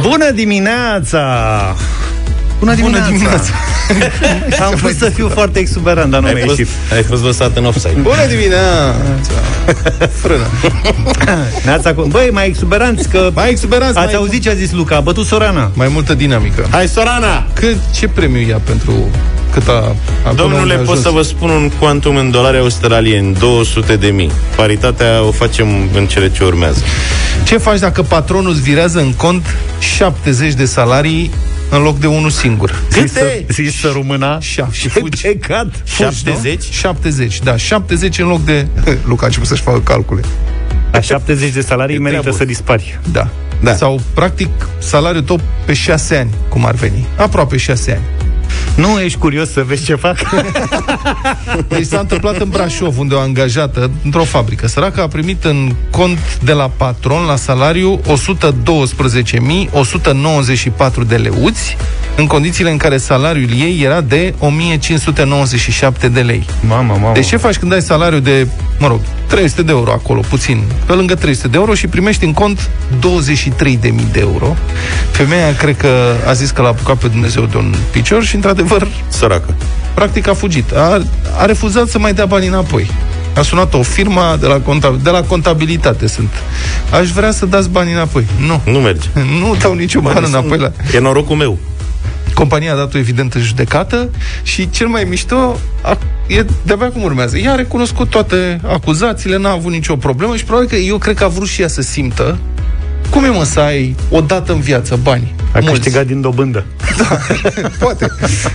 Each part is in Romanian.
Bună dimineața! Bună dimineața! Bună dimineața. Am vrut să fiu foarte exuberant, dar nu mi-a ieșit. Ai fost lăsat în offside. Bună dimineața! Frână. Neața, cu- băi, mai exuberanți, că Mai exuberanți, ați mai- auzit ce a zis Luca, a bătut Sorana. Mai multă dinamică. Hai, Sorana! Cât, ce premiu ia pentru cât a... a până Domnule, unde a pot ajuns? să vă spun un quantum în dolari australieni, 200 de mii. Paritatea o facem în cele ce urmează. Ce faci dacă patronul îți virează în cont 70 de salarii în loc de unul singur? Câte? Zici să româna Șa- și Ce fugi. pecat. Fugi, 70? nu? 70, da, 70 în loc de... Luca a început să-și facă calcule. La 70 de salarii E merită treabă. să dispari. Da. Da. Sau, practic, salariul tău pe 6 ani, cum ar veni. Aproape 6 ani. Nu ești curios să vezi ce fac? Deci s-a întâmplat în Brașov, unde o angajată într-o fabrică. Săraca a primit în cont de la patron la salariu 112.194 de leuți, în condițiile în care salariul ei era de 1597 de lei. Mamă, mamă. Deci ce faci când ai salariu de, mă rog, 300 de euro acolo, puțin, pe lângă 300 de euro și primești în cont 23.000 de euro? Femeia cred că a zis că l-a apucat pe Dumnezeu de un picior și, într-adevăr, Săracă. practic a fugit. A, a refuzat să mai dea banii înapoi. A sunat o firmă de la, contab- de la contabilitate sunt. Aș vrea să dați banii înapoi. Nu. Nu merge. Nu dau nicio bani înapoi la... E norocul meu. Compania a dat-o evident în judecată și cel mai mișto a, e de-abia cum urmează. Ea a recunoscut toate acuzațiile, n-a avut nicio problemă și probabil că eu cred că a vrut și ea să simtă cum e mă să ai o dată în viață bani. A mulți. câștigat din dobândă. Poate.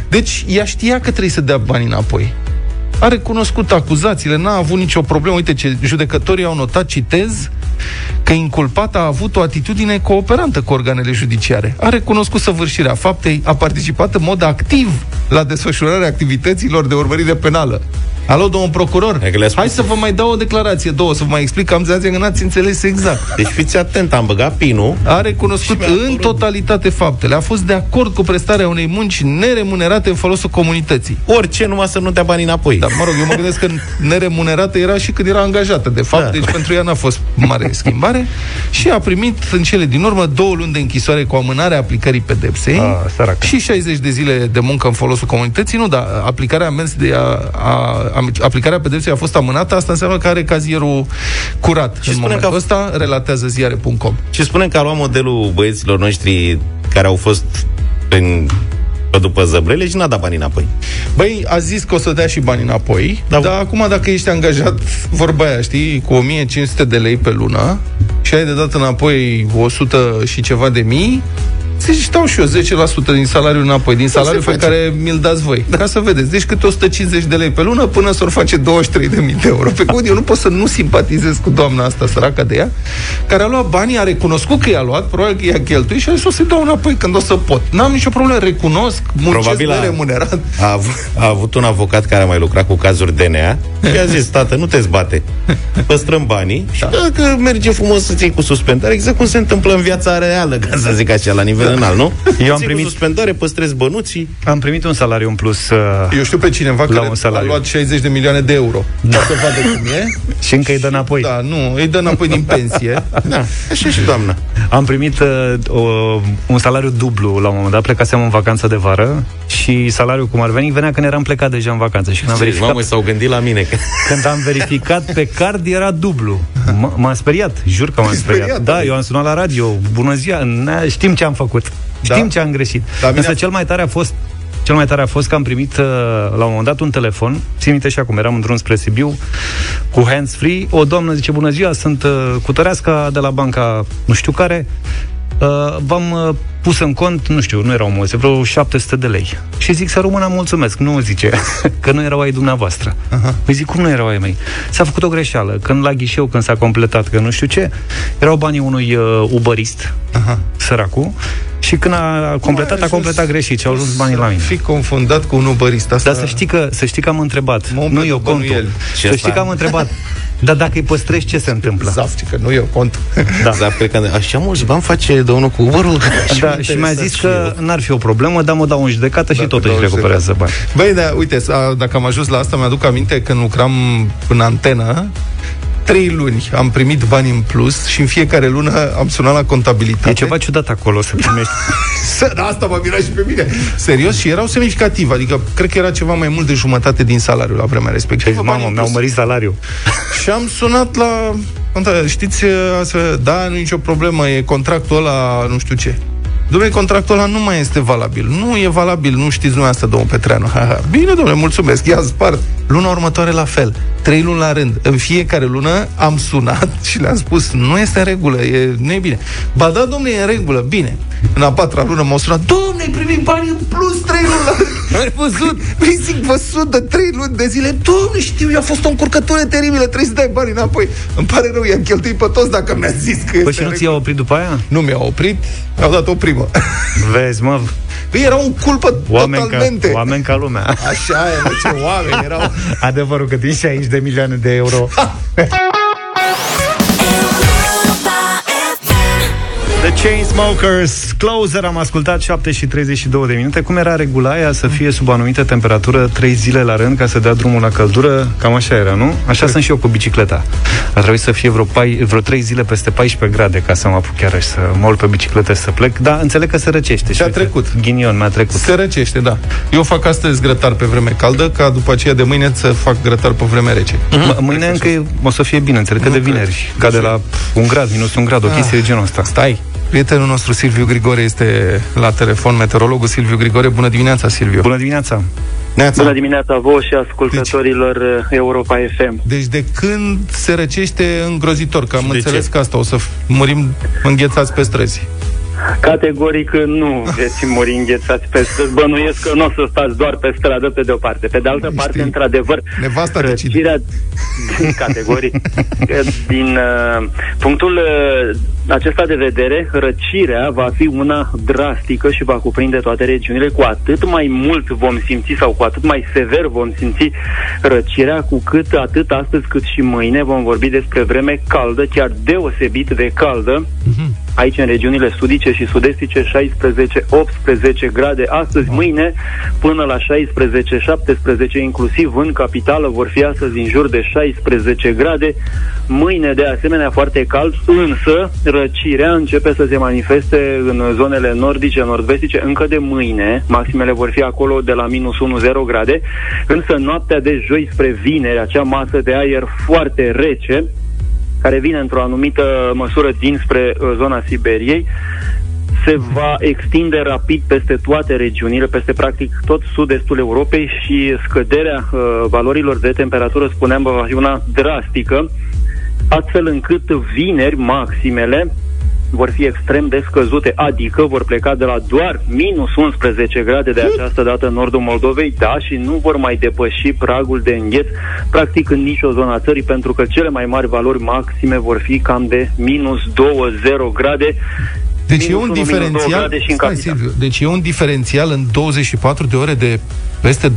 Deci ea știa că trebuie să dea bani înapoi. A recunoscut acuzațiile, n-a avut nicio problemă. Uite ce judecătorii au notat, citez, că inculpata a avut o atitudine cooperantă cu organele judiciare. A recunoscut săvârșirea faptei, a participat în mod activ la desfășurarea activităților de urmărire penală. Alo, domnul procuror, Hai că le-a spus. hai să vă mai dau o declarație, două, să vă mai explic, am senzația că n-ați înțeles exact. Deci fiți atent, am băgat pinul. A recunoscut Și mi-a în apărut- totalitate faptele. A fost de acord cu prestarea unei munci neremunerate în folosul comunității. Orice, numai să nu dea banii înapoi. Dar, mă rog, eu mă gândesc că neremunerată era și când era angajată, de fapt, Da. deci pentru ea n-a fost mare schimbare și a primit în cele din urmă două luni de închisoare cu amânarea aplicării pedepsei Ah, săracă. și 60 de zile de muncă în folosul comunității. Nu, dar aplicarea amenzi de a, a, a, aplicarea pedepsei a fost amânată, asta înseamnă că are cazierul curat. Și în spune momentul că- ăsta relatează ziare.com. Și spunem că a luat modelul băieților noștri care au fost prin, pe după zăbrele și n-a dat banii înapoi. Băi, a zis că o să dea și bani înapoi, Da. da. dar acum dacă ești angajat, vorba aia, știi, cu 1500 de lei pe lună și ai de dat înapoi 100 și ceva de mii, zici, dau și eu 10% din salariul înapoi, din salariul se pe face. care mi-l dați voi. Da. Ca să vedeți. Deci câte 150 de lei pe lună până să-or face 23 de mii de euro. Pe cum eu nu pot să nu simpatizez cu doamna asta, săraca de ea, care a luat banii, a recunoscut că i-a luat, probabil că i-a cheltuit și a zis o să-i dau înapoi când o să pot. N-am nicio problemă, recunosc, muncesc Probabil a- neremunerat. A, avut, a avut un avocat care a mai lucrat cu cazuri DNA și a zis, tată, nu te zbate. Păstrăm banii și dacă merge frumos să ții cu suspendare, exact cum se întâmplă în viața reală, ca să zic așa, la nivel înalt, nu? Eu am Ții primit- cu suspendare, păstrezi bănuții. Am primit un salariu în plus uh, Eu știu pe cineva La care un salariu. a luat 60 de milioane de euro. Da. Ca să vadă cum e. și încă îi dă înapoi. Da, nu, îi dă înapoi din pensie. Da, așa și doamna. Am primit uh, o, un salariu dublu la un moment dat, plecasem în vacanță de vară și salariul cum ar veni venea când eram plecat deja în vacanță și când am verificat, Mamă, s-au gândit la mine. Că... când am verificat pe card era dublu. M- m-am speriat, jur că m-am speriat. speriat, Da, da. eu am sunat la radio, bună ziua, ne- știm ce am făcut. Da. Știm ce am greșit. Da, bine. Însă a- cel mai tare a fost cel mai tare a fost că am primit uh, la un moment dat un telefon, țin minte și acum, eram în drum spre Sibiu, cu hands-free, o doamnă zice, bună ziua, sunt uh, cu Tăreasca de la banca nu știu care, uh, v-am uh, pus în cont, nu știu, nu erau mulți, vreo 700 de lei. Și zic să rămână mulțumesc, nu zice, că nu erau ai dumneavoastră. Uh-huh. Păi zic, cum nu erau ai mei? S-a făcut o greșeală, când la ghișeu, când s-a completat, că nu știu ce, erau banii unui uh, uberist, Aha. săracul, și când a completat, a ajuns completat greșit și au ajuns banii la mine. Fi confundat cu un uberist. Asta... Dar să știi că, să știi că am întrebat. Mă umple Nu eu de bănuieli. contul. Și Să asta- știi că am întrebat. Dar dacă îi păstrezi, ce se întâmplă? Zaf, că nu eu cont. Da. Da, cred că așa mulți bani face domnul cu Uber-ul. Da, și mi-a zis că n-ar fi o problemă, dar mă dau în judecată și Da, tot te își dau în recuperează bani. Băi, da, uite, a, dacă am ajuns la asta, mi-aduc aminte când lucram în antenă, trei luni am primit bani în plus și în fiecare lună am sunat la contabilitate. E ceva ciudat acolo să primești. Da, asta mă mira și pe mine. Serios? Și erau semnificativ, adică cred că era ceva mai mult de jumătate din salariu la vremea respectivă. Mamă, Bani în mi-au plus. mărit salariul. Și am sunat la... conta- Știți, asta, da, nu e nicio problemă, e contractul ăla, nu știu ce. Dom'le, contractul ăla nu mai este valabil. Nu e valabil, nu știți dumneavoastră, domnul Petreanu. Ha, ha. Bine, domnule, mulțumesc, i-am spart. Luna următoare la fel. Trei luni la rând. În fiecare lună am sunat și le-am spus, nu este în regulă, e, nu e bine. Ba da, domnule, e în regulă, bine. În a patra lună m-au sunat, domnule, ai primit bani în plus trei luni la rând. Ai văzut? Păi zic, vă sunt de trei luni de zile Doamne, știu, i-a fost o încurcătură teribilă Trebuie să dai bani înapoi Îmi pare rău, i-am cheltuit pe toți dacă mi-a zis că Păi este și nu în ți-a oprit după aia? Nu mi-au oprit, mi-au dat o primă. Vezi, mă, Păi era un culpă oameni ca, totalmente. oameni ca lumea. Așa e, mă, ce oameni erau. Adevărul că din 60 de milioane de euro The Chainsmokers, Closer, am ascultat 7 și 32 de minute. Cum era regula aia să fie sub anumită temperatură 3 zile la rând ca să dea drumul la căldură? Cam așa era, nu? Așa sunt și eu cu bicicleta. A trebuit să fie vreo, pai, vreo 3 zile peste 14 grade ca să mă apuc chiar să mă urc pe bicicletă și să plec. Da, înțeleg că se răcește. Și Și-a uite, trecut. Ghinion mi-a trecut. Se răcește, da Eu fac astăzi grătar pe vreme caldă Ca după aceea de mâine să fac grătar pe vreme rece M- Mâine încă e- o să fie bine, înțeleg că Nu de cred. vineri cade la pf, un grad, minus un grad, o chestie de genul ăsta. Stai, prietenul nostru Silviu Grigore este la telefon Meteorologul Silviu Grigore, bună dimineața Silviu Bună dimineața! Neața. Bună dimineața vouă și ascultătorilor deci... Europa FM. Deci de când se răcește îngrozitor, că am de înțeles ce? că asta o să f- murim înghețați pe străzi. Categoric nu veți muri înghețați pe străzi. Bănuiesc că nu o să stați doar pe stradă pe de-o parte. Pe de altă Știi, parte, într-adevăr, nevasta decide. răcirea categoric din uh, punctul uh, acesta de vedere, răcirea va fi una drastică și va cuprinde toate regiunile. Cu atât mai mult vom simți sau cu atât mai sever vom simți răcirea, cu cât atât astăzi cât și mâine vom vorbi despre vreme caldă, chiar deosebit de caldă. Aici, în regiunile sudice și sud-estice, 16-18 grade astăzi, mâine, până la 16-17, inclusiv în capitală, vor fi astăzi în jur de 16 grade. Mâine, de asemenea, foarte cald, însă răcirea începe să se manifeste în zonele nordice, nord-vestice, încă de mâine. Maximele vor fi acolo de la minus 1-0 grade, însă noaptea de joi spre vineri, acea masă de aer foarte rece, care vine într-o anumită măsură dinspre uh, zona Siberiei, se va extinde rapid peste toate regiunile, peste practic tot sud-estul Europei și scăderea uh, valorilor de temperatură, spuneam, va fi una drastică, astfel încât vineri maximele vor fi extrem de scăzute, adică vor pleca de la doar minus 11 grade de această dată în nordul Moldovei, da, și nu vor mai depăși pragul de îngheț practic în nicio zonă a țării, pentru că cele mai mari valori maxime vor fi cam de minus 20 grade. Deci e Minus un unu, minus două diferențial grade și în Stai, capitală. Silviu, Deci e un diferențial în 24 de ore de peste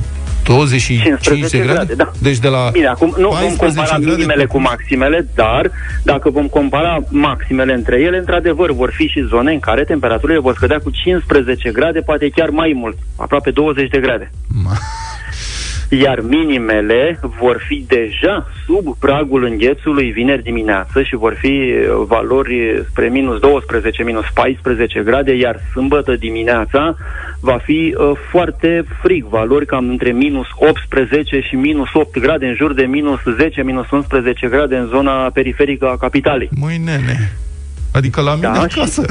25 de 15 grade? grade, da. Deci de la Bine, acum nu vom 14 compara grade minimele cu- cu maximele, dar dacă vom compara maximele între ele, într-adevăr vor fi și zone în care temperaturile vor scădea cu 15 grade, poate chiar mai mult, aproape 20 de grade. Ma- Iar minimele vor fi deja sub pragul înghețului vineri dimineață și vor fi uh, valori spre minus 12, minus 14 grade, iar sâmbătă dimineața va fi uh, foarte frig, valori cam între minus 18 și minus 8 grade, în jur de minus 10, minus 11 grade în zona periferică a capitalei. Măi, nene. Adică la mine Da, acasă.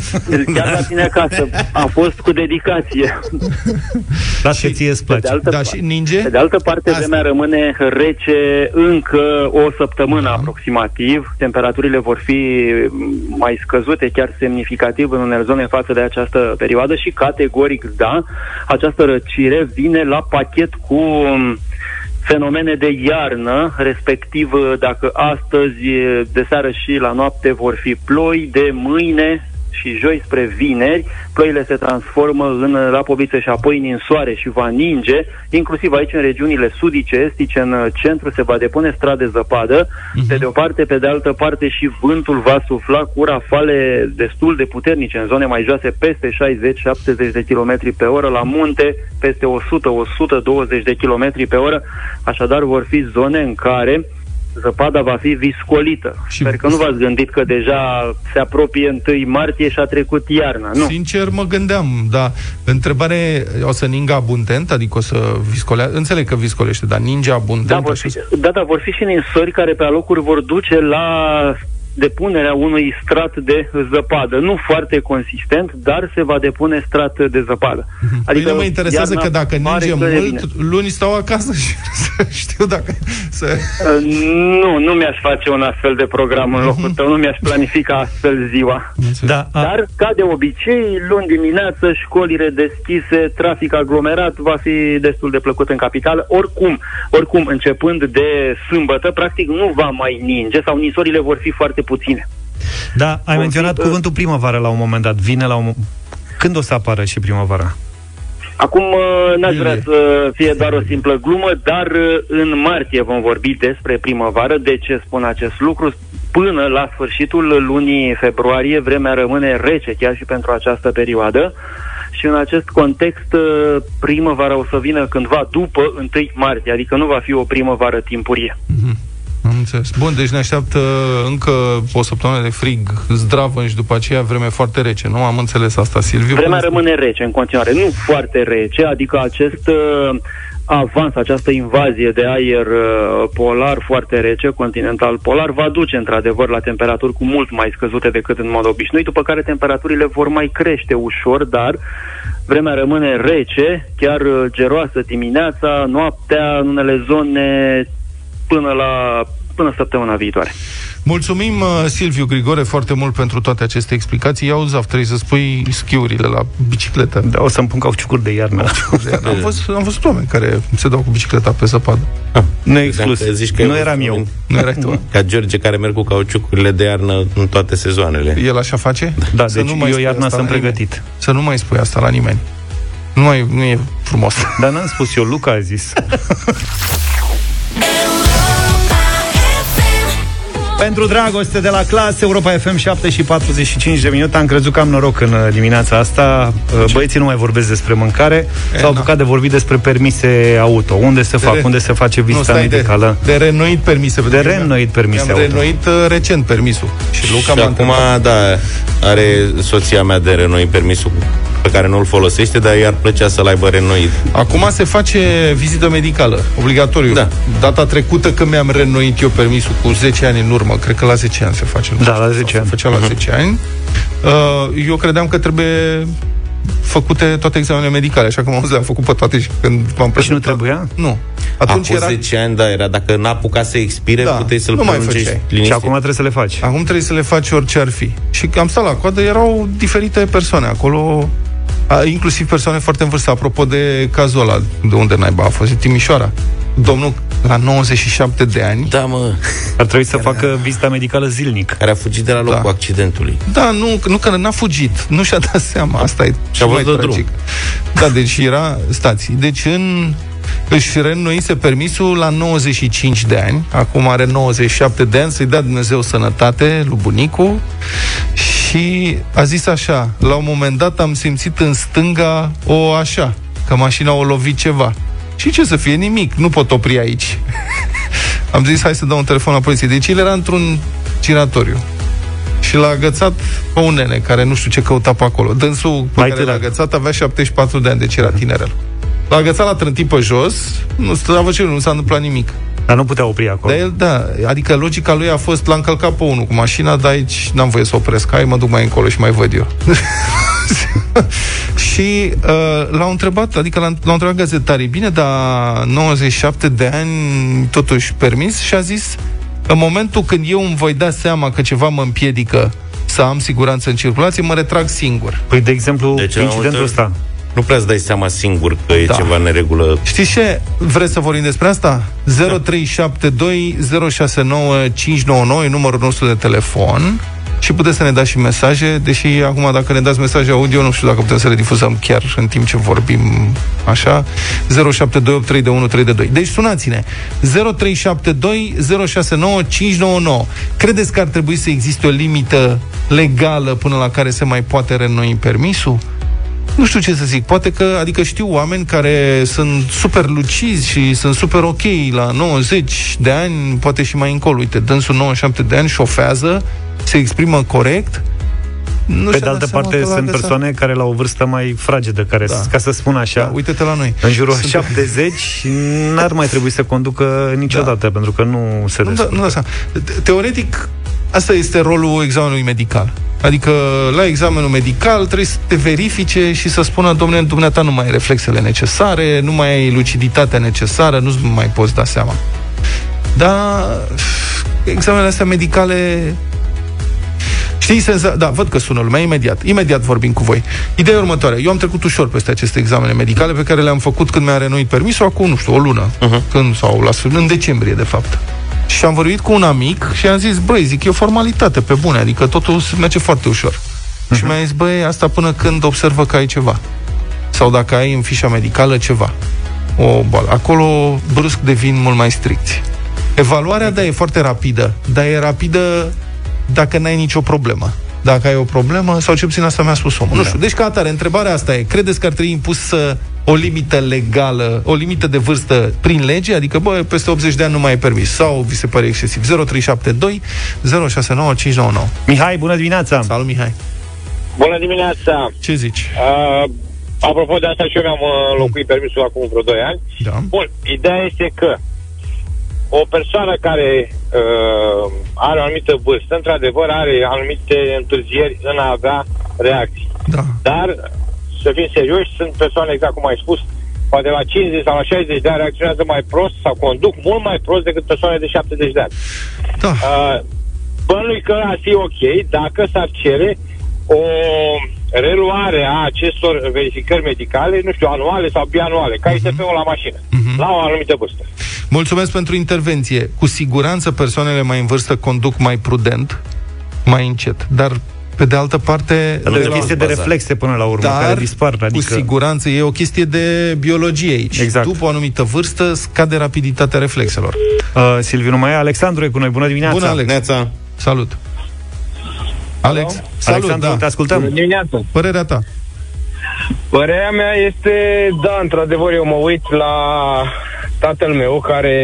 Chiar la tine acasă. A fost cu dedicație. Las că ție îți Pe de place. altă Da, parte- și ninge? Pe de altă parte, Asta. vremea rămâne rece încă o săptămână Da. aproximativ. Temperaturile vor fi mai scăzute, chiar semnificativ în unele zone față de această perioadă și categoric, da, această răcire vine la pachet cu um, fenomene de iarnă, respectiv dacă astăzi, de seară și la noapte vor fi ploi, de mâine și joi spre vineri, ploile se transformă în lapovițe și apoi în soare și va ninge, inclusiv aici în regiunile sudice, estice, în centru se va depune stradă de zăpadă, pe de o parte, pe de altă parte și vântul va sufla cu rafale destul de puternice în zone mai joase, peste 60-70 de km pe oră, la munte peste 100-120 de km pe oră, așadar vor fi zone în care zăpada va fi viscolită. Și- Și Sper că nu v-ați gândit că deja se apropie 1 martie și a trecut iarna. Nu. Sincer, mă gândeam, da. Întrebare, o să ningă abundent, adică o să viscolea... Înțeleg că viscolește, dar ninge abundent. Da, vor așa fi, să- da, da, vor fi și ninsori care pe alocuri vor duce la depunerea unui strat de zăpadă. Nu foarte consistent, dar se va depune strat de zăpadă. Adică păi nu mă interesează iarna că dacă pare ninge că e mult, bine. luni stau acasă și să știu dacă... Să... Uh, Nu, nu mi-aș face un astfel de program în locul tău, nu mi-aș planifica astfel ziua. Da, a, Dar, ca de obicei, luni dimineață, școlile deschise, trafic aglomerat, va fi destul de plăcut în capitală. Oricum, oricum, începând de sâmbătă, practic nu va mai ninge sau ninsorile vor fi foarte puține. da, ai Vom menționat fi- cuvântul primăvară la un moment dat. Vine la un... mo- Când o să apară și primăvara? Acum uh, n-aș vrea Iulie. să fie doar o simplă glumă, dar uh, în martie vom vorbi despre primăvară. De ce spun acest lucru? Până la sfârșitul lunii februarie, vremea rămâne rece chiar și pentru această perioadă. Și în acest context, uh, primăvara o să vină cândva după 1 martie, adică nu va fi o primăvară timpurie. Am înțeles. Bun, deci ne așteaptă încă o săptămână de frig zdravă și după aceea vreme foarte rece. Nu am înțeles asta, Silviu. Vremea Cum- rămâne rece în continuare, nu foarte rece, adică acest uh, avans, această invazie de aer uh, polar foarte rece, continental polar, va duce într-adevăr la temperaturi cu mult mai scăzute decât în mod obișnuit, după care temperaturile vor mai crește ușor, dar vremea rămâne rece, chiar uh, geroasă dimineața, noaptea, în unele zone până la până săptămâna viitoare. Mulțumim, uh, Silviu Grigore, foarte mult pentru toate aceste explicații. Ia Zaf, trebuie să spui schiurile la bicicletă. Da, o să-mi pun cauciucuri de iarnă. Am văzut, am văzut oameni care se dau cu bicicleta pe zăpadă. Nu e exclus. Credeam că zici că nu ai eram văzut eu. oameni Nu erai tu? Ca George care merg cu cauciucurile de iarnă în toate sezoanele. El așa face? Da, Să deci nu mai eu spui iarna asta sunt la nimeni. pregătit. Să nu mai spui asta la nimeni. Nu, mai, nu e frumos. Dar n-am spus eu, Luca a zis. Pentru dragoste de la clasă, Europa FM 7 și 45 de minute. Am crezut că am noroc în uh, dimineața asta. Uh, Băieții nu mai vorbesc despre mâncare. S-au na. apucat de vorbit despre permise auto. Unde se fac, re- unde se face nu, vizita stai de, medicală. de renoit permise. De reînnoit permise Am auto. renoit uh, recent permisul. Și Luca Și m-a acum, întrebat. da, are soția mea de renoi permisul pe care nu-l folosește, dar i-ar plăcea să-l aibă renoit. Acum se face vizită medicală, obligatoriu. Da. Data trecută când mi-am renoit eu permisul cu 10 ani în urmă, cred că la 10 ani se face. nu Da, știu, la sau 10 se ani. făcea la 10 ani. Uh, Eu credeam că trebuie făcute toate examenele medicale, așa că m-am le-am făcut pe toate și când m-am Păi și nu prezentat. trebuia? Nu. Atunci Atunci Acum era... 10 ani, da, era dacă n-a apucat să expire, Da, puteai să-l nu mai prelungești făceai. Și liniștit. acum trebuie să le faci. Acum trebuie să le faci orice ar fi. Și am stat la coadă, erau diferite persoane acolo, a, inclusiv persoane foarte în vârstă. Apropo de cazul ăla, de unde naiba a fost, în Timișoara. Domnul la 97 de ani, Da, mă, Ar trebui să facă vizita medicală zilnic. care a fugit de la locul Da. accidentului. Da, nu, nu că n-a fugit, nu și-a dat seama, asta e Și-a cel mai văzut de tragic. Da, deci era, stați, deci în își reînnoise permisul la 95 de ani, acum are 97 de ani, să-i dea Dumnezeu sănătate lui bunicu și a zis așa, la un moment dat am simțit în stânga o așa, că mașina o lovit ceva. Și ce să fie? Nimic, nu pot opri aici. am zis, hai să dau un telefon la poliție. Deci el era într-un giratoriu și l-a agățat pe un nene care nu știu ce căuta pe acolo. Dânsul pe Mai care l-a tânăr. agățat avea 74 de ani, deci era tinerel. L-a agățat la trântit pe jos, nu, stătea ce, nu s-a întâmplat nimic. Dar nu putea opri acolo. Dar el, da, adică logica lui a fost, l-a încălcat pe unul cu mașina, dar aici n-am voie să opresc, hai mă duc mai încolo și mai văd eu. și uh, l-au întrebat, adică l-a, l-au întrebat gazetarii, bine, dar 97 de ani totuși permis și a zis, în momentul când eu îmi voi da seama că ceva mă împiedică să am siguranță în circulație, mă retrag singur. Păi, de exemplu, Deci, la incidentul multe- ăsta. Nu prea îți dai seama singur că e Da. ceva în neregulă. Știți ce? Vreți să vorbim despre asta? 0372 069 599 e numărul nostru de telefon și puteți să ne dați și mesaje, deși acum dacă ne dați mesaje audio, nu știu dacă putem să le difuzăm chiar în timp ce vorbim așa. 07283132. Deci sunați-ne. 0372 069 599. Credeți că ar trebui să existe o limită legală până la care se mai poate renoi permisul? Nu știu ce să zic, poate că, adică știu oameni care sunt super lucizi și sunt super ok la 90 de ani, poate și mai încolo. Uite, dânsul 97 de ani șofează, se exprimă corect, nu Pe de altă parte, sunt persoane sa... care la o vârstă mai fragedă, care, da. ca să spun așa, da, uite-te la noi. în jurul sunt... 70, n-ar mai trebui să conducă niciodată, da. pentru că nu se nu, da, nu da, Teoretic, asta este rolul examenului medical. Adică la examenul medical trebuie să te verifice și să spună, domnule, dumneata nu mai ai reflexele necesare, nu mai ai luciditatea necesară, nu mai poți da seama. Dar examenele astea medicale Știi, senza... da, văd că sună lumea, imediat. Imediat vorbim cu voi. Ideea următoare. Eu am trecut ușor peste aceste examene medicale pe care le-am făcut când mi-a renuit permisul, acum, nu știu, o lună. Uh-huh. Când, sau la sfârșit, în decembrie, de fapt. Și am vorbit cu un amic și am zis, băi, zic, e o formalitate pe bune, adică totul merge foarte ușor. Uh-huh. Și mi-a zis, băi, asta până când observă că ai ceva. Sau dacă ai în fișa medicală ceva. O boală. Acolo brusc devin mult mai stricți. Evaluarea, da, e foarte rapidă, dar e rapidă dacă n-ai nicio problemă. Dacă ai o problemă, sau ce puțin asta mi-a spus omul. Da. Nu știu. Deci, ca atare, întrebarea asta e, credeți că ar trebui impusă o limită legală, o limită de vârstă prin lege, adică, bă, peste 80 de ani nu mai e permis, sau vi se pare excesiv? 0372 069599. Mihai, bună dimineața! Salut, Mihai! Bună dimineața! Ce zici? Uh, apropo de asta, și eu mi-am înlocuit permisul acum vreo 2 ani. Da. Bun, ideea este că o persoană care uh, are o anumită vârstă, într-adevăr, are anumite întârzieri în a avea reacții. Da. Dar, să fim serioși, sunt persoane, exact cum ai spus, poate la 50 sau la 60 de ani reacționează mai prost sau conduc mult mai prost decât persoane de 70 de ani. Da. Uh, bănui că ar fi ok dacă s-ar cere o reluare a acestor verificări medicale, nu știu, anuale sau bianuale, ca uh-huh. Mhm. ITP-ul la mașină, uh-huh. la o anumită vârstă. Mulțumesc pentru intervenție. Cu siguranță persoanele mai în vârstă conduc mai prudent, mai încet, dar pe de altă parte... Dar e o chestie de reflexe până la urmă, dar, care dispar. Adică... cu siguranță e o chestie de biologie aici. Exact. După o anumită vârstă scade rapiditatea reflexelor. Uh, Silviu mai Alexandru e cu noi. Bună dimineața! Bună, Alex! Salut! Alex, Hello? salut, Alexandru, da. te ascultăm. Bună dimineața. Părerea ta. Părerea mea este, da, într-adevăr, eu mă uit la tatăl meu, care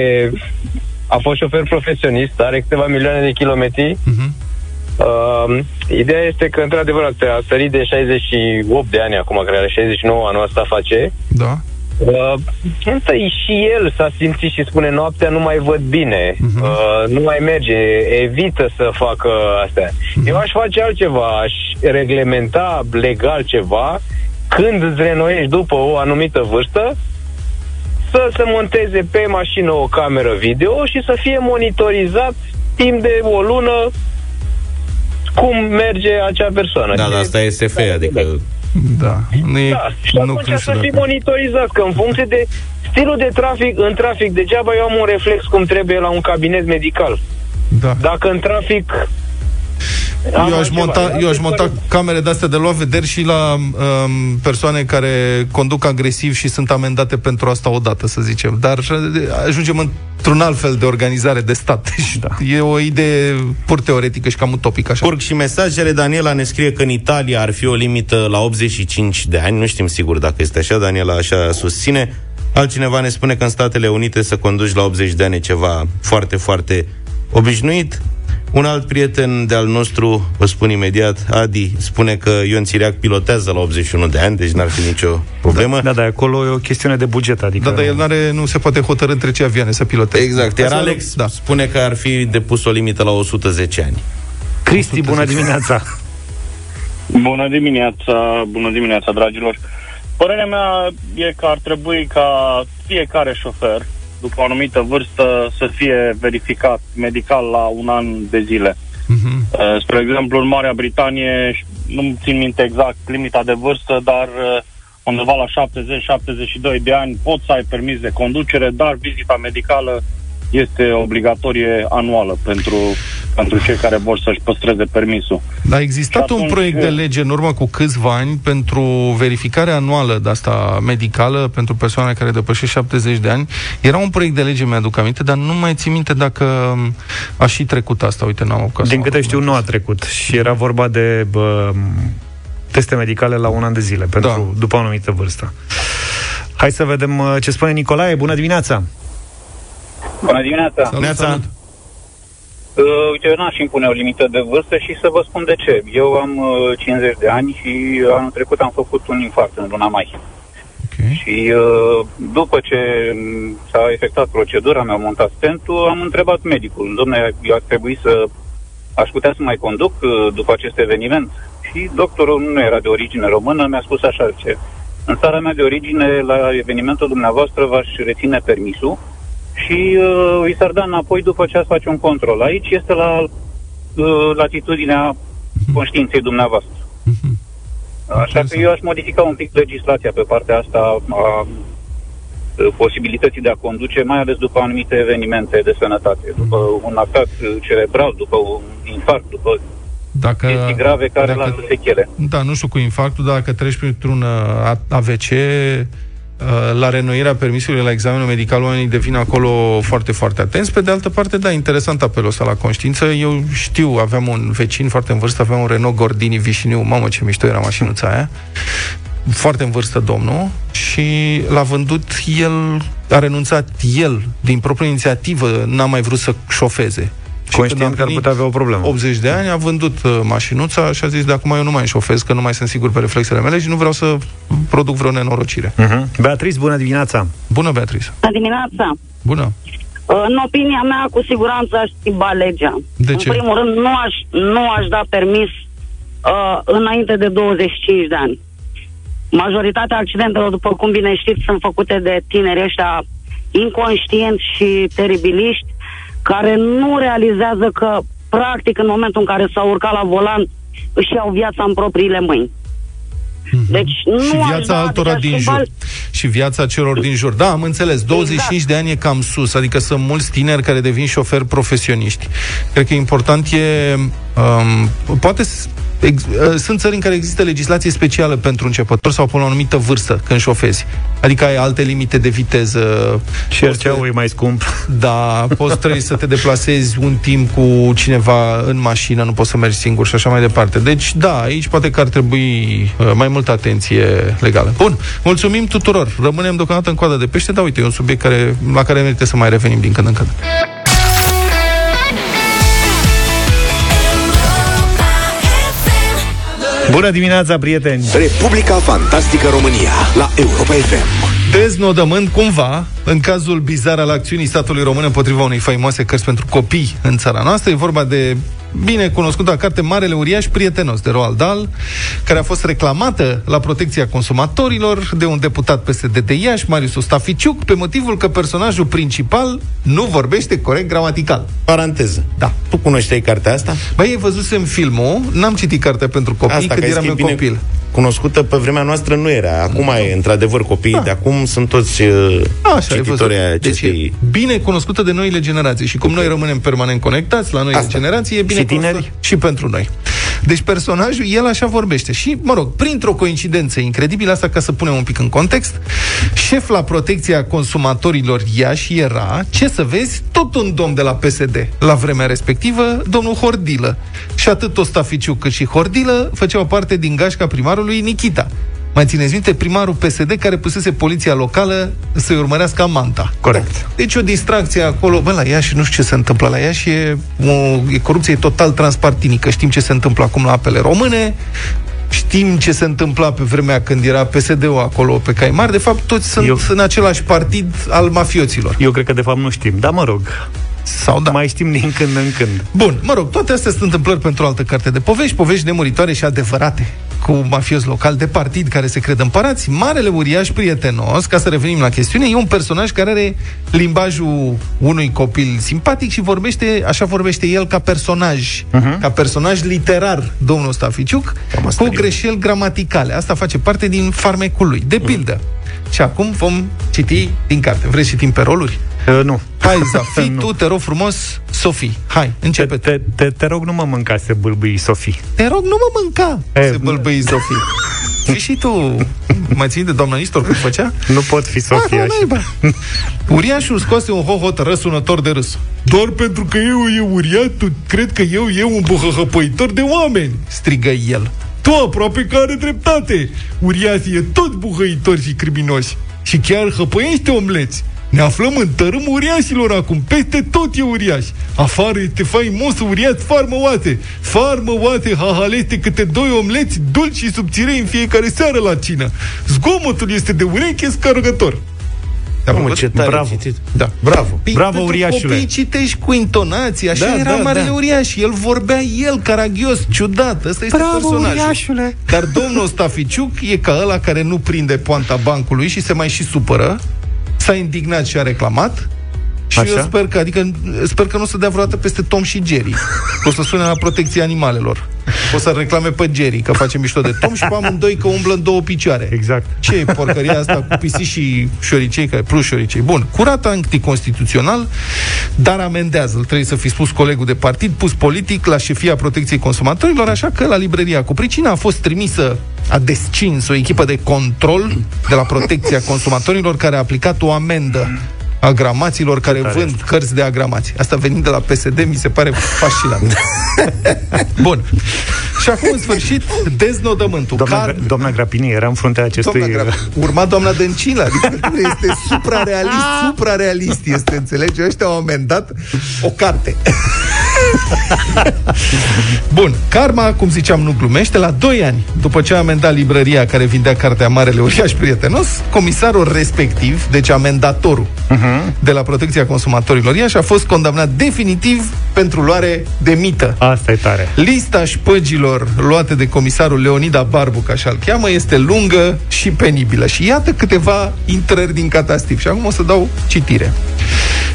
a fost șofer profesionist, are câteva milioane de kilometri. Uh-huh. Uh, ideea este că, într-adevăr, a sărit de 68 de ani acum, cred are 69 anul asta face. Da. Uh, întâi și el s-a simțit și spune noaptea nu mai văd bine, uh-huh. uh, nu mai merge, evită să facă astea. Uh-huh. Eu aș face altceva, aș reglementa legal ceva, când îți renoiești după o anumită vârstă, să se monteze pe mașină o cameră video și să fie monitorizat timp de o lună cum merge acea persoană. Da, dar asta e SF, adică da. Nu e, da. Și nu atunci să fii monitorizat, că în funcție de stilul de trafic, în trafic degeaba eu am un reflex cum trebuie la un cabinet medical. Da. Dacă în trafic eu aș, monta, eu aș monta camere de-astea de luat vederi și la um, persoane care conduc agresiv și sunt amendate pentru asta odată, să zicem. Dar ajungem într-un alt fel de organizare de stat. Da. E o idee pur teoretică și cam utopică. Așa. Curg și mesajele. Daniela ne scrie că în Italia ar fi o limită la 85 de ani. Nu știm sigur dacă este așa. Daniela așa susține. Altcineva ne spune că în Statele Unite să conduci la 80 de ani e ceva foarte, foarte obișnuit. Un alt prieten de-al nostru, vă spun imediat, Adi, spune că Ion Țiriac pilotează la 81 de ani, deci n-ar fi nicio problemă. Da, da, da acolo e o chestiune de buget, adică... Da, dar el n-are, nu se poate hotărâ între ce avioane să piloteze. Exact, iar Alex da. spune că ar fi depus o limită la 110 ani. Cristi, bună dimineața! Bună dimineața, bună dimineața, dragilor! Părerea mea e că ar trebui ca fiecare șofer după o anumită vârstă, să fie verificat medical la un an de zile. Uh-huh. Spre exemplu, în Marea Britanie, nu țin minte exact limita de vârstă, dar uh, undeva la 70-72 de ani poți să ai permis de conducere, dar vizita medicală este obligatorie anuală pentru, pentru cei care vor să-și păstreze permisul. A existat atunci, un proiect de lege în urmă cu câțiva ani pentru verificarea anuală de asta medicală pentru persoane care depășesc 70 de ani. Era un proiect de lege, mi-aduc aminte, dar nu mai țin minte dacă a și trecut asta. Uite, n-am Din câte știu, nu a trecut. Și era vorba de bă, teste medicale la un an de zile, pentru, Da. după o anumită vârstă. Hai să vedem uh, ce spune Nicolae. Bună dimineața! Bună dimineața! Salut, Neața. salut. Uh, uite, eu n-aș impune o limită de vârstă și să vă spun de ce. Eu am uh, 50 de ani și anul trecut am făcut un infarct în luna mai. Ok. Și uh, după ce m, s-a efectuat procedura, mi-au montat stentul, am întrebat medicul, domnule, eu ar trebui să aș putea să mai conduc uh, după acest eveniment. Și doctorul nu era de origine română, mi-a spus așa ce. În țara mea de origine, la evenimentul dumneavoastră, v-aș reține permisul și uh, îi s-ar da înapoi după ce ați face un control. Aici este la uh, latitudinea conștiinței dumneavoastră. Așa că eu aș modifica un pic legislația pe partea asta a a posibilității de a conduce, mai ales după anumite evenimente de sănătate, după un atac cerebral, după un infarct, după Dacă, chestii grave care dacă- lasă sechele. Da, nu știu cu infarctul, dar dacă treci printr-un uh, A- AVC, uh, la renoirea permisului la examenul medical, oamenii devin acolo foarte, foarte atenți. Pe de altă parte, da, interesant apelul ăsta la conștiință. Eu știu, aveam un vecin foarte în vârstă, aveam un Renault Gordini Vișiniu, mamă ce mișto era mașinuța aia, foarte în vârstă domnul și l-a vândut el, a renunțat el din proprie inițiativă, n-a mai vrut să șofeze. Și când Conștient a că ar venit- putea avea o problemă. 80 de ani, a vândut uh, mașinuța și a zis de acum eu nu mai șofez, că nu mai sunt sigur pe reflexele mele și nu vreau să produc vreo nenorocire. Uh-huh. Beatrice, bună dimineața! Bună, Beatrice. Bună dimineața! Bună. În opinia mea, cu siguranță aș schimba legea. De în ce? primul rând, nu aș, nu aș da permis uh, înainte de 25 de ani. Majoritatea accidentelor, după cum bine știți, sunt făcute de tineri ăștia inconștienți și teribiliști, care nu realizează că, practic, în momentul în care s-au urcat la volan, își iau viața în propriile mâini. Deci nu Mhm. și aș viața da, altora adică din aș jur. schimba- Și viața celor din jur. Da, am înțeles. 25 Exact. de ani e cam sus, adică sunt mulți tineri care devin șoferi profesioniști. Cred că important e... Um, poate s- Ex- uh, sunt țări în care există legislație specială pentru începători sau până la o anumită vârstă când șofezi. Adică ai alte limite de viteză. Și RCA-ul e mai scump. Da, poți trebuie să te deplasezi un timp cu cineva în mașină, nu poți să mergi singur și așa mai departe. Deci, da, aici poate că ar trebui uh, mai multă atenție legală. Bun, mulțumim tuturor. Rămânem deocamdată în coada de pește, dar uite, e un subiect care, la care merită să mai revenim din când în când. Bună dimineața, prieteni! Republica Fantastică România la Europa FM. Deznodământ cumva, în cazul bizar al acțiunii statului român împotriva unei faimoase cărți pentru copii în țara noastră, e vorba de bine cunoscuta carte Marele Uriaș Prietenos de Roald Dahl, care a fost reclamată la protecția consumatorilor de un deputat PSD de Iași, Marius Ostaficiuc, pe motivul că personajul principal nu vorbește corect gramatical. Paranteză. Da. Tu cunoșteai cartea asta? Băi, văzusem filmul, n-am citit cartea pentru copii Asta, când că ai eram zis eu că e bine copil. Cunoscută pe vremea noastră nu era. Acum e, într-adevăr, copiii Da. de acum sunt toți uh, Așa, ai văzut. cititorii ai Deci e acestei... bine cunoscută de noile generații și cum noi rămânem permanent conectați la noile Asta. generații, e bine Și tineri? cunoscută și pentru noi. Deci personajul, el așa vorbește și, mă rog, printr-o coincidență incredibilă, asta ca să punem un pic în context, șef la protecția consumatorilor Iași era, ce să vezi, tot un domn de la PSD. La vremea respectivă, domnul Hordilă. Și atât Ostaficiu cât și Hordilă făceau parte din gașca primarului Nikita. Mai țineți minte, primarul PSD care pusese poliția locală să-i urmărească amanta. Corect. Deci o distracție acolo, bă, la Iași nu știu ce se întâmplă la Iași, e, o, e corupție total transpartinică. Știm ce se întâmplă acum la apele române, știm ce se întâmpla pe vremea când era PSD-ul acolo pe cai mari. De fapt, toți sunt Eu- în același partid al mafioților. Eu cred că de fapt nu știm, dar mă rog, Sau da. mai știm din când în când. Bun, mă rog, toate astea sunt întâmplări pentru o altă carte de povești, povești nemuritoare și adevărate, cu mafios local de partid care se cred împărați. Marele uriaș prietenos, ca să revenim la chestiune, e un personaj care are limbajul unui copil simpatic și vorbește, așa vorbește el ca personaj, uh-huh. ca personaj literar, domnul Staficiuc, cu greșeli gramaticale. Asta face parte din farmecul lui. De pildă. Și acum vom citi din carte. Vreți să citim pe roluri? Uh, nu. Hai, Zafi, Nu. tu te rog frumos, Sofie. Hai, Te, începe. Te, te, te, te rog, nu mă mânca să bâlbâi, Sofie. te rog, nu mă mânca, E, se bălbăi Sofie. Fii și tu, mai țin de doamna Nistor cum făcea? Nu pot fi Sofie Ah, așa. naiba. Uriașul scoase un hohot răsunător de râs. Doar pentru că eu e uriat, tu cred că eu e un buhăhăpăitor de oameni, strigă el. Tu aproape că are dreptate. Uriașii e tot buhăitori și criminoși. Și chiar hăpăiește omleți. Ne aflăm în tărâm uriașilor acum, peste tot e uriaș. Afară este faimos uriaș farmă oate. Farmă oate, hahalește, câte doi omleți dulci și subțirei în fiecare seară la cină. Zgomotul este de ureche scarăgător. Te-a Mamă, plăcut? ce tare Bravo. citit. Da. Bravo. Păi, Bravo, pentru uriașule. Copii citești cu intonații, așa Da, era da, marele da. uriaș. El vorbea el, caragios, ciudat. Ăsta este personajul. Dar domnul Staficiuc e ca ăla care nu prinde poanta bancului și se mai și supără. S-a indignat și a reclamat. Și Așa? eu sper că, adică, sper că nu o să dea vreodată peste Tom și Jerry. O să sune la protecția animalelor. O să reclame pe Jerry că face mișto de Tom și pe amândoi că umblă în două picioare. Exact. Ce e porcăria asta cu pisici și șoricei, care plus șoricei? Bun, curat anticonstituțional, dar amendează. Îl trebuie să fi spus colegul de partid, pus politic la șefia protecției consumatorilor, așa că la librăria cu pricina a fost trimisă a descins o echipă de control de la protecția consumatorilor care a aplicat o amendă agramaților care tare vând cărți de agramații. Asta venind de la PSD mi se pare fascinant. Bun. Și acum, în sfârșit, deznodământul. Doamna, Car- Gra- doamna Grapini era în fruntea acestui... Doamna Gra- urma doamna Dăncilă, adică este suprarealist, suprarealist este, înțelegi? Ăștia au amendat o carte. Bun, Karma, cum ziceam, nu glumește. La 2 ani, după ce a amendat librăria care vindea cartea Marele Uriaș Prietenos, comisarul respectiv, deci amendatorul uh-huh. de la Protecția Consumatorilor Iași, a fost condamnat definitiv pentru luare de mită. Asta e tare. Lista șpăgilor luate de comisarul Leonida Barbu, ca așa-l cheamă, este lungă și penibilă. Și iată câteva intrări din catastif. Și acum o să dau citire.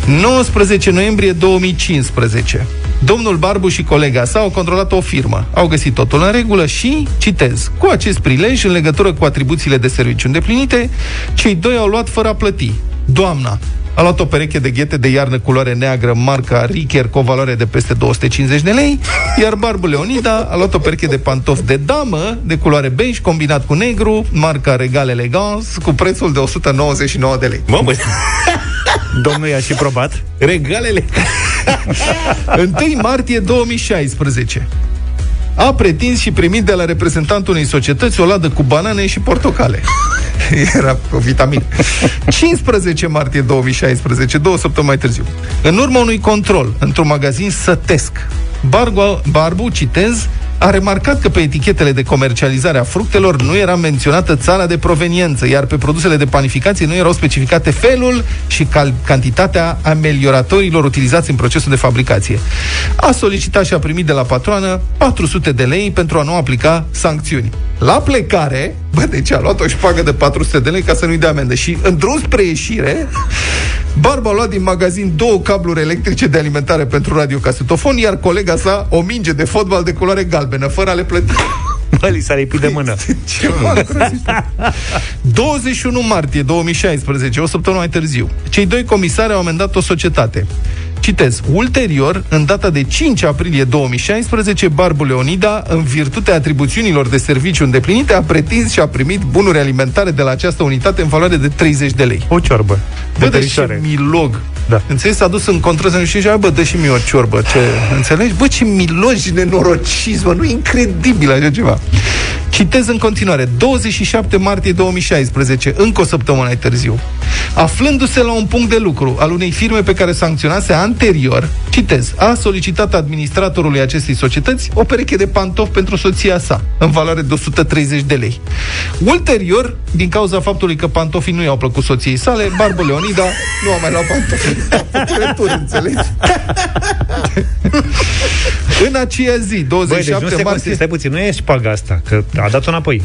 19 noiembrie 2015. Domnul Barbu și colega sa au controlat o firmă. Au găsit totul în regulă și, citez, cu acest prilej, în legătură cu atribuțiile de serviciu îndeplinite, cei doi au luat fără a plăti. Doamna a luat o pereche de ghete de iarnă culoare neagră, marca Richer, cu o valoare de peste 250 de lei, iar Barbu Leonida a luat o pereche de pantofi de damă, de culoare beige, combinat cu negru, marca Regal Elegance, cu prețul de 199 de lei. Mamă, Domnul i-a și probat. regalele. 1 martie 2016 a pretins și primit de la reprezentantul unei societăți o ladă cu banane și portocale. Era o vitamină. 15 martie 2016, două săptămâni mai târziu. În urma unui control într-un magazin sătesc, Barbu, Barbu, citez, a remarcat că pe etichetele de comercializare a fructelor nu era menționată țara de proveniență, iar pe produsele de panificație nu erau specificate felul și cal- cantitatea amelioratorilor utilizați în procesul de fabricație. A solicitat și a primit de la patroană 400 de lei pentru a nu aplica sancțiuni. La plecare, bă, deci a luat o șpagă de 400 de lei ca să nu-i dea amendă și în drum spre ieșire, Barba a luat din magazin două cabluri electrice de alimentare pentru radiocasetofon, iar colega sa o minge de fotbal de culoare galbenă, fără a le plăti. Bă, li s-a lipit de mână. Ceva îngrozit. 21 martie 2016, o săptămână mai târziu, cei doi comisari au amendat o societate. Citez, ulterior, în data de 5 aprilie 2016, Barbu Leonida, în virtutea atribuțiunilor de serviciu îndeplinite, a pretins și a primit bunuri alimentare de la această unitate în valoare de 30 de lei. O ciorbă. Bă, de dă și tărișoare. milog. Da. Înțelegi? S-a dus în control să nu știu, și bă, dă și mie o ciorbă. Ce... Înțelegi? Bă, ce milogi nenorociți, mă, nu e incredibil așa ceva. Citez în continuare. 27 martie 2016, încă o săptămână mai târziu. Aflându-se la un punct de lucru al unei firme pe care sancționase anterior, citez, a solicitat administratorului acestei societăți o pereche de pantofi pentru soția sa, în valoare de 130 de lei. Ulterior, din cauza faptului că pantofii nu i-au plăcut soției sale, Barbă Leonida nu a mai luat pantofi. A făcut retur, înțelegi? în aceea zi, Băi, 27 deci nu stai, martie... puțin, stai puțin, nu e șpaga asta, că a dat-o înapoi.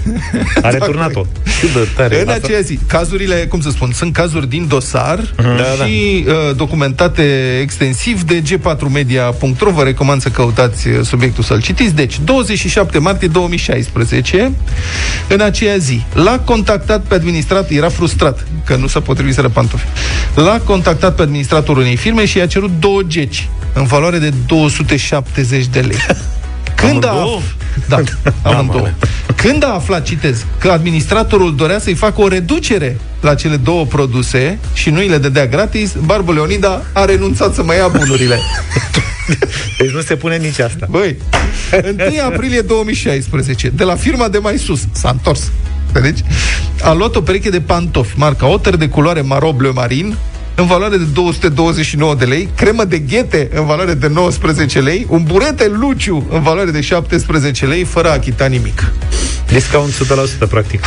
A returnat-o. Cât de tare. În aceea zi, cazurile, cum să spun, sunt cazuri din dosar Da, și uh, documentate extensiv de g4media.ro. Vă recomand să căutați uh, subiectul să-l citiți. Deci, 27 martie 2016, în aceea zi, l-a contactat pe administrator, era frustrat că nu s-a potrivit să pantofi. L-a contactat pe administratorul unei firme și i-a cerut două geci în valoare de 270 de lei. Când a, Amândouă? Da, amândouă. Când a aflat, citez, că administratorul dorea să-i facă o reducere la cele două produse și nu îi le dădea gratis, Barbu Leonida a renunțat să mai ia bunurile. Deci nu se pune nici asta. Băi, 1 aprilie 2016, de la firma de mai sus, s-a întors. Înțelegi? A luat o pereche de pantofi, marca Otter de culoare maro bleu marin, în valoare de 229 de lei, cremă de ghete în valoare de 19 lei, un burete Luciu în valoare de 17 lei, fără a achita nimic. Discount 100% practic.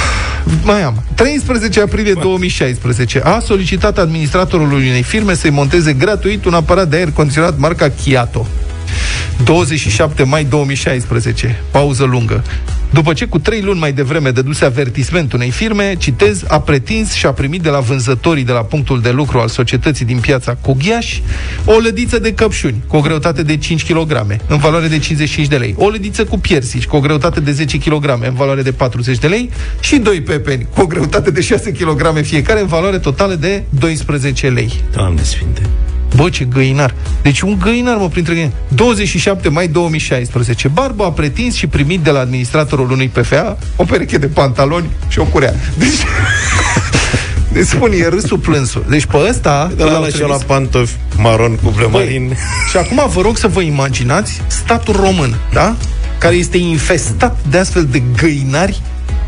Mai am. 13 aprilie 2016 a solicitat administratorului unei firme să-i monteze gratuit un aparat de aer condiționat marca Kiato. 27 mai 2016, pauză lungă. După ce cu trei luni mai devreme dăduse avertisment unei firme, citez, a pretins și a primit de la vânzătorii de la punctul de lucru al societății din piața Cughiaș o lădiță de căpșuni cu o greutate de 5 kg, în valoare de 55 de lei, o lădiță cu piersici cu o greutate de 10 kg, în valoare de 40 de lei și doi pepeni cu o greutate de 6 kg fiecare, în valoare totală de 12 lei. Doamne sfinte. Bă, ce găinar. Deci un găinar, mă, printre găinari. 27 mai 2016. Barbu a pretins și primit de la administratorul unui PFA o pereche de pantaloni și o curea. Deci... Deci spun, e râsul plânsul. Deci pe ăsta... De la ăla și la pantofi maron cu blemarin. Și acum vă rog să vă imaginați statul român, da? Care este infestat de astfel de găinari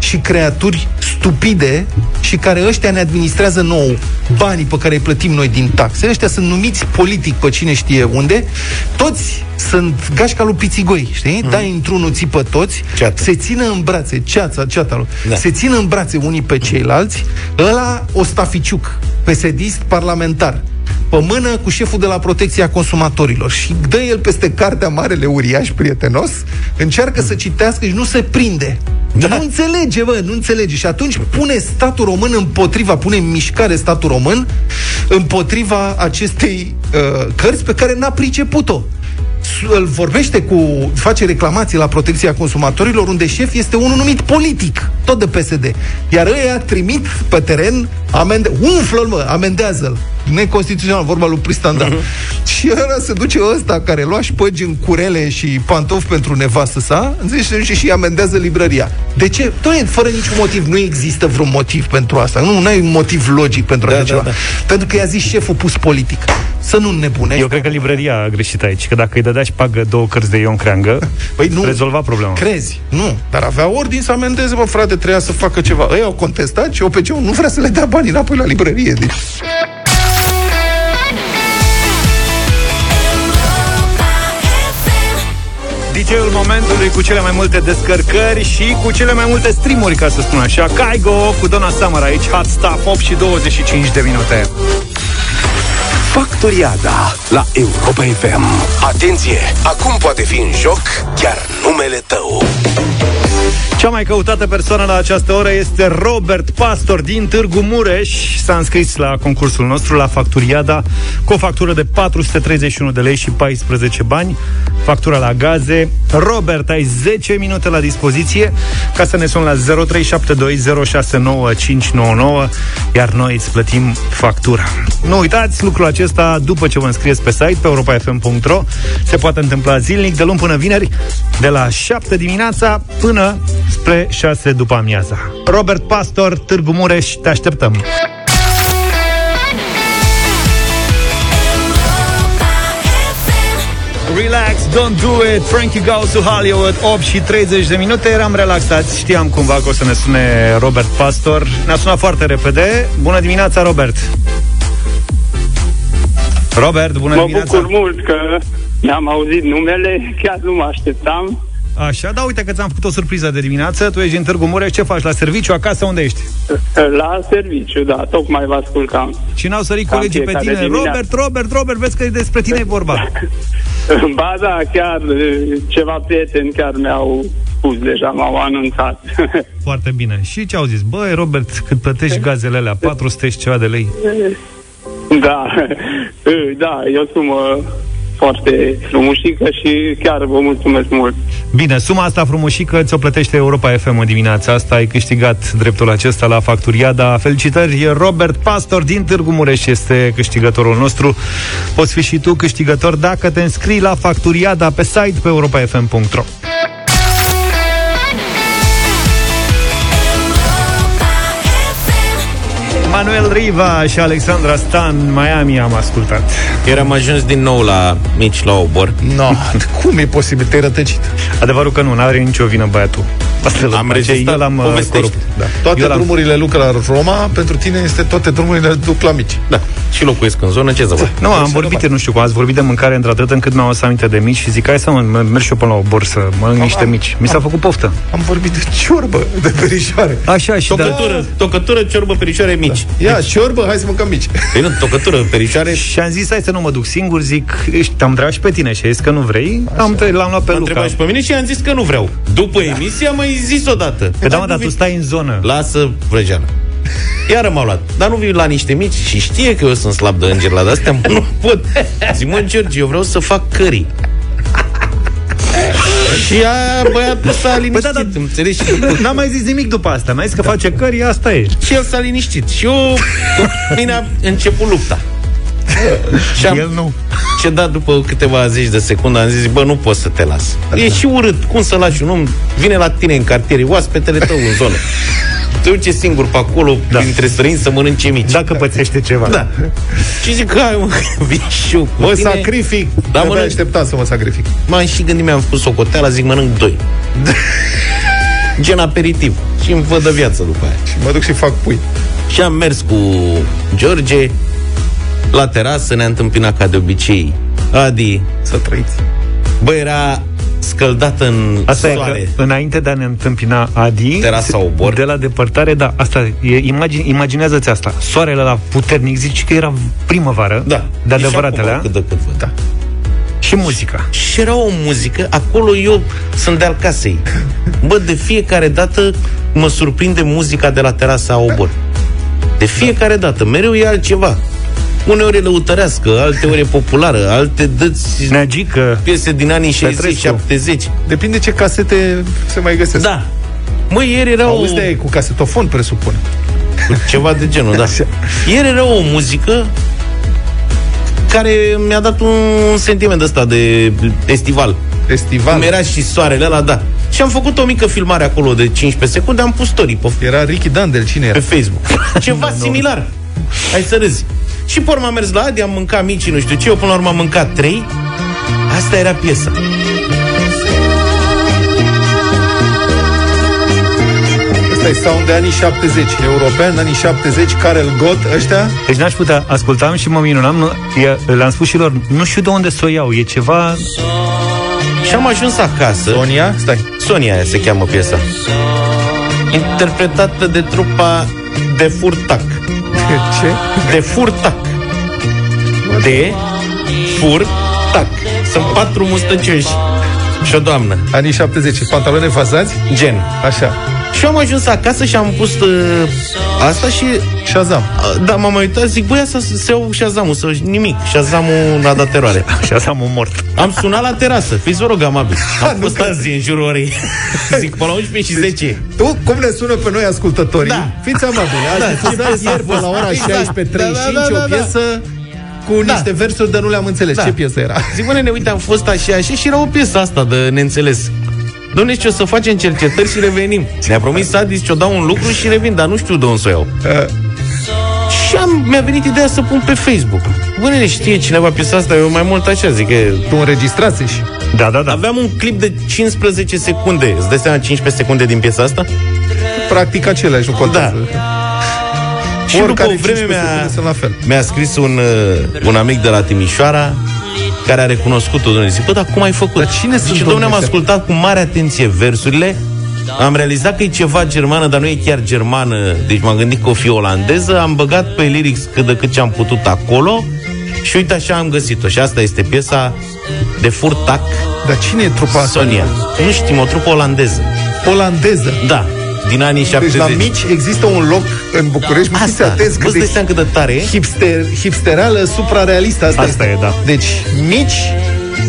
și creaturi stupide și care ăștia ne administrează nou banii pe care îi plătim noi din taxe. Ăștia sunt numiți politic pe cine știe unde. Toți sunt gașca lui Pițigoi, știi? Mm. Dai într-unul, ții pe toți, Ceată. se țină în brațe, ceața, ceata lui, Da. se țină în brațe unii pe ceilalți, ăla Ostaficiuc, pesedist parlamentar, pe mână cu șeful de la protecția consumatorilor și dă el peste cartea Marele Uriaș prietenos, încearcă să citească și nu se prinde. Da. Nu înțelege, bă, nu înțelege. Și atunci pune statul român împotriva, pune în mișcare statul român împotriva acestei uh, cărți pe care n-a priceput-o îl vorbește cu, face reclamații la protecția consumatorilor, unde șef este unul numit politic, tot de PSD. Iar ăia trimit pe teren, amende, umflă-l, mă, amendează-l. Neconstituțional, vorba lui Pristanda. Uh-huh. Și ăla se duce ăsta care lua șpăgi în curele și pantofi pentru nevastă sa, înțelegi, se duce și amendează librăria. De ce? Doamne, fără niciun motiv. Nu există vreun motiv pentru asta. Nu, nu ai un motiv logic pentru Da, așa da, ceva. da. Pentru că i-a zis șeful pus politic. Să nu nebune. Eu cred că librăria a greșit aici, că dacă îi dădea și șpagă două cărți de Ion Creangă, Păi nu. rezolva problema. Crezi? Nu. Dar avea ordin să amendeze, mă, frate, trebuia să facă ceva. Ei au contestat și OPC-ul nu vrea să le dea bani înapoi la librărie. Deci... DJ-ul momentului cu cele mai multe descărcări și cu cele mai multe streamuri, ca să spun așa. Kaigo cu Donna Summer aici, Hot Stuff, 8 și 25 de minute. Factoriada la Europa FM. Atenție! Acum poate fi în joc chiar numele tău. Cea mai căutată persoană la această oră este Robert Pastor din Târgu Mureș. S-a înscris la concursul nostru la Facturiada cu o factură de 431 de lei și 14 bani. Factura la gaze. Robert, ai 10 minute la dispoziție ca să ne suni la 0372069599 iar noi îți plătim factura. Nu uitați lucrul acesta după ce vă înscrieți pe site pe europafm.ro se poate întâmpla zilnic de luni până vineri de la 7 dimineața până spre 6 după amiaza. Robert Pastor, Târgu Mureș, te așteptăm! Relax, don't do it. Frankie Goes to Hollywood 8 și 30 de minute. Eram relaxați, știam cumva că o să ne sune Robert Pastor. Ne-a sunat foarte repede. Bună dimineața, Robert. Robert, bună Mă dimineața. bucur mult că mi-am auzit numele, chiar nu mă așteptam. Așa, da, uite că ți-am făcut o surpriză de dimineață Tu ești în Târgu Mureș, ce faci? La serviciu, acasă, unde ești? La serviciu, da, tocmai vă ascultam. Și n-au sărit Cam colegii pe fiecare tine dimineață. Robert, Robert, Robert, vezi că despre tine e vorba Ba da, chiar eh, ceva prieteni chiar mi-au spus deja, m-au anunțat. Foarte bine Și ce au zis? Băi, Robert, cât plătești gazele alea 400 și ceva de lei da, Eh, da, e o sumă foarte frumușică și chiar vă mulțumesc mult. Bine, suma asta frumușică ți-o plătește Europa FM în dimineața asta. Ai câștigat dreptul acesta la Facturiada. Felicitări, Robert Pastor din Târgu Mureș este câștigătorul nostru. Poți fi și tu câștigător dacă te înscrii la Facturiada pe site pe europafm.ro Manuel Riva și Alexandra Stan, Miami am ascultat. Eram ajuns din nou la mici la obor. No, cum e posibil? Te-ai rătăcit. Adevărul că nu, n-are nicio vină băiatul. Asta Am rezistat, eu l-am uh, povestește. corupt. Da. Toate Eu l-am- drumurile duc la Roma, pentru tine este toate drumurile duc la mici. Da, și locuiesc în zonă, ce să fac? Nu, am Deci, vorbit, normal. nu știu cum, ați vorbit de mâncare într-atât încât mi-am adus aminte de mici și zic, hai să mă, mă- merg și eu până la obor să mănânc niște mici. Mi s-a făcut poftă. Am vorbit de ciorbă, de perișoare. Așa și da. Tocătură, tocătură, ciorbă, perișoare mici. Ia, ciorbă, hai să mâncăm mici. Păi nu, tocătură, perișoare Și am zis, hai să nu mă duc singur, zic, ești, te-am întrebat și pe tine și ai zis că nu vrei, am, te- l-am luat pe M-a Luca. întrebat și pe mine și am zis că nu vreau. După emisie am mai zis odată. Că da, mă, dar tu stai în zonă. Lasă vrăjeală. Iar m-a luat. Dar nu vii la niște mici și știe că eu sunt slab de înger la de-astea, mă, nu pot. Zic, mă, George, eu vreau să fac cării. Și a, băiatul s-a liniștit, Păi da, da. înțelegi? N-am mai zis nimic după asta. Mi-a zis că face cări, asta e. Și el s-a liniștit. Și eu, cu mine a început lupta. Și am El nu. cedat după câteva zeci de secunde, am zis, bă, nu pot să te las. E și urât. Cum să lași un om? Vine la tine în cartier, e oaspetele tău în zonă. Te duce singur pe acolo, da. printre străini, să mănânce mici. Dacă pățește ceva. Da. Și zic, hai mă, vin și eu cu Mă tine. sacrific. Da, Da, mă, mă, așteptam să mă sacrific. M-am și gândit, mi-am pus socoteala, zic, mănânc doi. Gen aperitiv. Și îmi văd de viață după aia. Și mă duc și fac pui. Și am mers cu George la terasă, ne-a întâmpinat ca de obicei Adi. Să trăiți. Bă, era scăldată în Asta soare. e că înainte de a ne întâmpina Adi Terasa Obor. De la depărtare, da, asta e, imagine, imaginează-ți asta Soarele la puternic, zici că era primăvară Da. De E și adevăratele, acum, a? cât de cât văd. Da. Și muzica Și era o muzică, acolo eu sunt de al casei. Bă, de fiecare dată mă surprinde muzica de la terasa Obor. De fiecare dată, mereu e altceva. Uneori e lăutărească, alteori e populară, alte dăți Neagică piese din anii Petrescu. 60-70. Depinde ce casete se mai găsesc. Da. Mă, ieri era o... Auzi de cu casetofon, presupun. Ceva de genul, da. Așa. Ieri era o muzică care mi-a dat un sentiment ăsta de festival. Festival. Cum era și soarele ăla, da. Și am făcut o mică filmare acolo de 15 secunde, am pus story pe, Era Ricky Dandel, cine pe era? Facebook. Ceva similar. Hai să râzi. Și pe urmă am mers la Adi, am mâncat mici, nu știu ce, eu până la urmă am mâncat trei. Asta era piesa. Ăsta e sound de anii 70. European, anii 70, Karel Gott, ăștia. Deci n-aș putea, ascultam și mă minunam nu, e, Le-am spus și lor, nu știu de unde să o iau E ceva, Și am ajuns acasă. Sonia, stai. Sonia aia se cheamă piesa. Interpretată de trupa de furtac. Ce? De furtac. De furtac. Sunt patru mustăcioși și o doamnă. Anii 70, pantaloni fazați? Gen. Așa. Și am ajuns acasă și am pus uh, asta și Shazam. uh, da, m-am mai uitat, zic, băi, să se iau Shazam-ul, să nimic. Shazam-ul n-a dat teroare. așa s-am un mort Am sunat la terasă, fiți vă rog amabil. Am fost azi în jurul orei. zic, până la 11 și 10. Tu, cum ne sună pe noi ascultătorii? Da. Fiți amabili. Ați Da, da, ce difuzat piesă a ieri pe fost? la ora Exact. 16.35 Da, da, da, da, o da. piesă cu Da. niște versuri de nu le-am înțeles. Da. Ce piesă era? Zic, bă, nene, uite, am fost așa, așa și era o piesă asta de neînțeles. Dom'le, ce o să facem cercetări și revenim. Ne-a promis Adi, ce o dau un lucru și revin, dar nu știu de unde să o iau. Uh, Și am, mi-a venit ideea să pun pe Facebook. Bă, nene, știe cineva piesa asta? Eu mai mult așa, zic că... tu înregistrați și Da, da, da Aveam un clip de 15 secunde. Îți dai seama 15 secunde din piesa asta? practic aceleași, nu contează. Și după Oricare o vreme 15 mi-a, secunde sunt la fel. mi-a scris un, uh, un amic de la Timișoara care a recunoscut-o, domnule. Zic, bă, dar cum ai făcut? Dar cine sunt, Zice, domnule, am domnule, ascultat cu mare atenție versurile, am realizat că e ceva germană, dar nu e chiar germană, deci m-am gândit că o fi olandeză, am băgat pe lyrics cât de cât ce am putut acolo și uite așa am găsit-o. Și asta este piesa de Furtac Dar cine e trupa asta? Sonia. Nu știm, o trupă olandeză. Olandeză. Da, din anii Deci 70. la mici există un loc în București, mă fiți Asta, atenți cât vă de dai seama cât de tare e? hipster, hipsterală suprarealistă asta, Asta este. e, da. Deci mici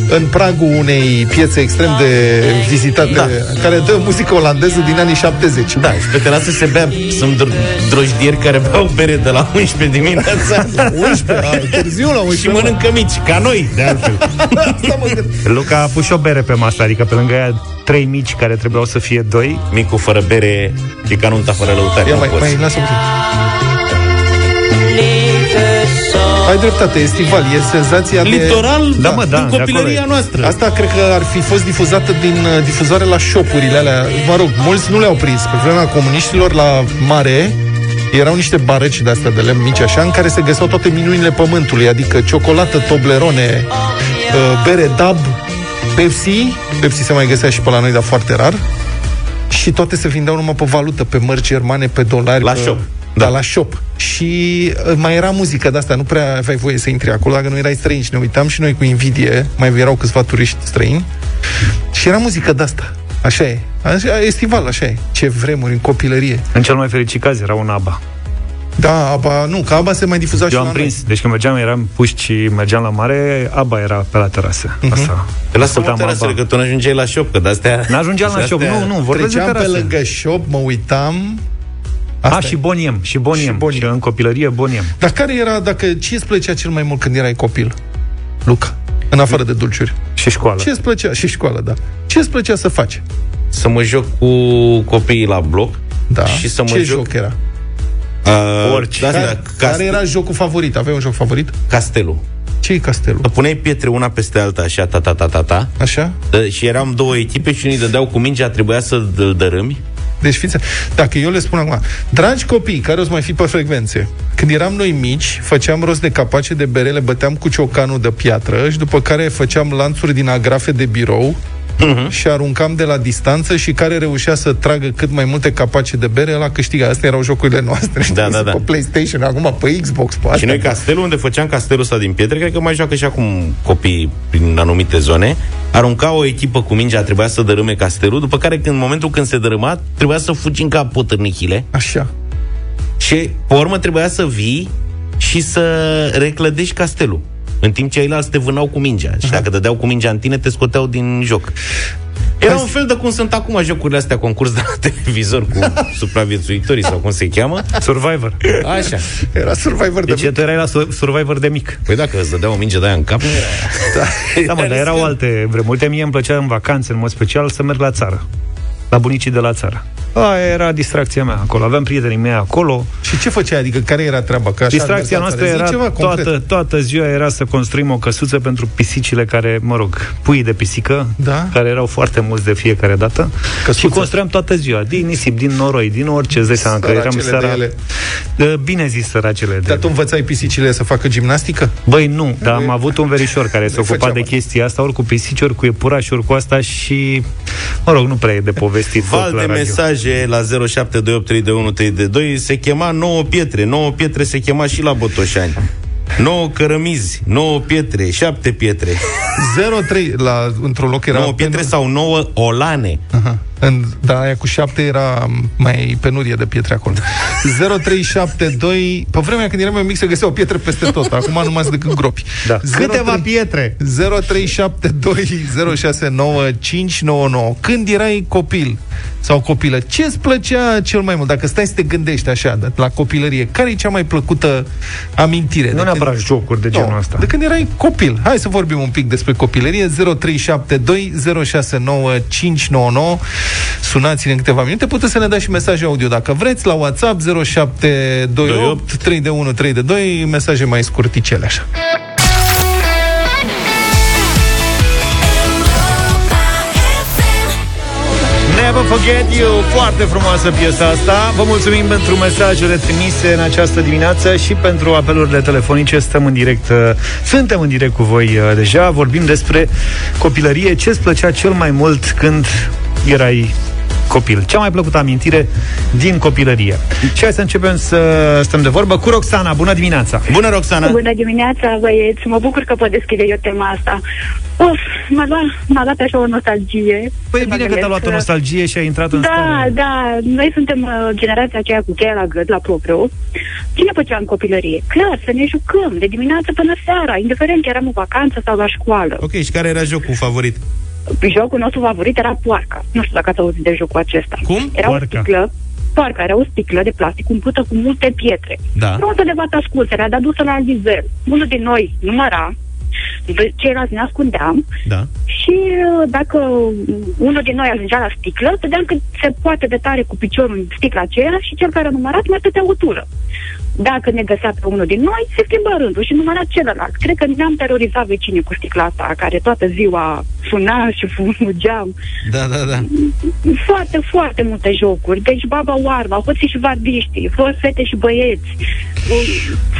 în pragul unei piețe extrem de vizitate Da. care dă muzică olandeză din anii 70. Da, și pe terasă se bea, sunt dr- drojdieri care beau bere de la 11 dimineața 11, a, târziu la 11. și mănâncă mici, ca noi, de altfel. Asta mă gândesc. Luca a pus și o bere pe masă Adică pe lângă ea trei mici care trebuiau să fie doi Micul fără bere e ca nunta fără lăutare. Ia nu mai, poți. mai lasă puțin. Ai dreptate, estival, e senzația de... Litoral, Da, mă, da, din de copilăria acolo e. noastră. Asta cred că ar fi fost difuzată din uh, difuzoare la șopurile alea. Mă rog, mulți nu le-au prins. Pe vremea comuniștilor la mare erau niște bareci de astea de lemn mici așa, în care se găseau toate minunile pământului, adică ciocolată, Toblerone, uh, bere Dab, Pepsi, Pepsi se mai găsea și pe la noi, dar foarte rar, și toate se vindeau numai pe valută, pe mărci germane, pe dolari. La pe... shop. Da, la shop. Și uh, mai era muzică de asta, nu prea aveai voie să intri acolo, dacă nu erai străin și ne uitam și noi cu invidie, mai erau câțiva turiști străini, și era muzică de asta. Așa e. Așa, estival, așa e. Ce vremuri în copilărie. În cel mai fericit caz era un ABBA. Da, aba, nu, că aba se mai difuza și Eu la am noi. prins. Deci când mergeam, eram puși și mergeam la mare, ABBA era pe la terasă. Mhm. Asta. Te lasă mă Ascultam terasele, ABBA. că tu n-ajungeai la shop, că de-astea... N-ajungeam la de-astea- shop. Nu, nu, vorbesc de Treceam pe terasă. lângă shop, mă uitam. A, e. și Boniem, și Boniem. Și Și, Boniem. și în copilărie Boniem. Dar care era, dacă, ce îți plăcea cel mai mult când erai copil? Luca, în afară de dulciuri. Și școală. Ce îți plăcea? Și școală, da. Ce îți plăcea să faci? Să mă joc cu copiii la bloc Da. și să mă Ce joc... joc era? Uh, Orice. Da, Care, da, care cast- era jocul favorit? Aveai un joc favorit? Castelul. ce e castelul? Să puneai pietre una peste alta, așa, ta, ta, ta, ta, ta. Așa? Dă- Și eram două echipe și unii dădeau cu mingea, trebuia să îl dărâmi. Deci fiți, dacă eu le spun acum, dragi copii care o să mai fi pe frecvențe, când eram noi mici, făceam rost de capace de bere, le băteam cu ciocanul de piatră și după care făceam lanțuri din agrafe de birou Mhm. și aruncam de la distanță și care reușea să tragă cât mai multe capace de bere, la câștiga. Astea erau jocurile noastre. știi? Da, da, da. Pe PlayStation, acum pe Xbox, pe Și astea. noi castelul, unde făceam castelul ăsta din pietre, cred că mai joacă și acum copiii prin anumite zone, arunca o echipă cu mingea, trebuia să dărâme castelul, după care când, în momentul când se dărâma, trebuia să fugi în cap potârnichile Așa. și pe urmă trebuia să vii și să reclădești castelul. În timp ce ceilalți te vânau cu mingea. Și dacă dădeau cu mingea în tine, te scoteau din joc. Era un fel de cum sunt acum jocurile astea, concurs de la televizor cu supraviețuitorii sau cum se cheamă. Survivor. Așa. Era Survivor de Deci tu erai la Sur- Survivor de mic. Păi dacă îți dădea o minge de aia în cap, Da, mă, dar erau alte vremuri. Uite, mie îmi plăcea în vacanțe, în mod special, să merg la țară. La bunicii de la țară. Aia era distracția mea acolo. Aveam prietenii mei acolo. Și ce făceai? Adică care era treaba? Că așa Distracția mergeați noastră țară. Zi era ceva concret. toată, toată ziua era să construim o căsuță pentru pisicile care, mă rog, pui de pisică, Da. care erau foarte mulți de fiecare dată. Căsuță. Și construiam toată ziua, din nisip, din noroi, din orice, îți dai seama că eram Săracele seara... de ele. De, bine zis, săracele de Dar tu învățai pisicile să facă gimnastică? Băi, nu, dar am avut un verișor care se ocupa făceam de asta. chestia asta, ori cu pisici, ori cu iepurași, ori cu asta și, mă rog, nu prea e de povestit. tot val la de radio. Mesaje la 07283132 se chema 9 pietre, 9 pietre se chema și la Botoșani. 9 cărămizi, 9 pietre, 7 pietre, 03 la, într-un loc era 9 pietre sau 9 olane. Aha. În, da, aia cu șapte era mai penurie de pietre acolo. 0372 Pe vremea când eram eu mic se găseau pietre peste tot Acum nu mai sunt decât gropi Da. 03 Câteva pietre. 0372069599 Când erai copil sau copilă, ce îți plăcea cel mai mult? Dacă stai să te gândești așa, de- la copilărie, care e cea mai plăcută amintire? Nu de neapărat când... jocuri de genul Nu, ăsta. De când erai copil. Hai să vorbim un pic despre copilărie. 0372 069 599. Sunați-ne în câteva minute. Puteți să ne dați și mesaje audio dacă vreți la WhatsApp 0728 3 de 1 3 de 2. Mesaje mai scurticele așa. Never Forget You, foarte frumoasă piesa asta. Vă mulțumim pentru mesajele trimise în această dimineață și pentru apelurile telefonice. Stăm în direct, uh, suntem în direct cu voi uh, deja. Vorbim despre copilărie. Ce îți plăcea cel mai mult când erai copil? Cea mai plăcută amintire din copilărie. Și hai să începem să stăm de vorbă cu Roxana. Bună dimineața! Bună, Roxana! Bună dimineața, băieți! Mă bucur că pot deschide eu tema asta. Uf, m-a luat, m-a luat așa o nostalgie. Păi e Mă bine că te-a gândesc luat o nostalgie și ai intrat în Da, stare. da, noi suntem uh, generația aceea cu cheia la gât, la propriu. Ce ne făcea în copilărie? Clar, să ne jucăm, de dimineață până seara, indiferent că eram în vacanță sau la școală. Ok, și care era jocul favorit? Jocul nostru favorit era poarca. Nu știu dacă ați auzit de jocul acesta. Cum? Era Poarca. o sticlă, poarca era o sticlă de plastic umplută cu multe pietre. Da. Frunză de vată ascunsă, era adusă la nivel. Unul din noi număra ceilalți ne ascundeam Da. și uh, dacă unul din noi ajungea la sticlă, vedeam că se poate de tare cu piciorul în sticla aceea și cel care a numărat mai stătea o tură. Dacă ne găsea pe unul din noi, se schimba rândul și număra celălalt. Cred că ne-am terorizat vecinii cu sticla asta, care toată ziua suna și fugeam. Da, da, da. Foarte, foarte multe jocuri. Deci baba oarba, hoții și varbiștii, fost fete și băieți.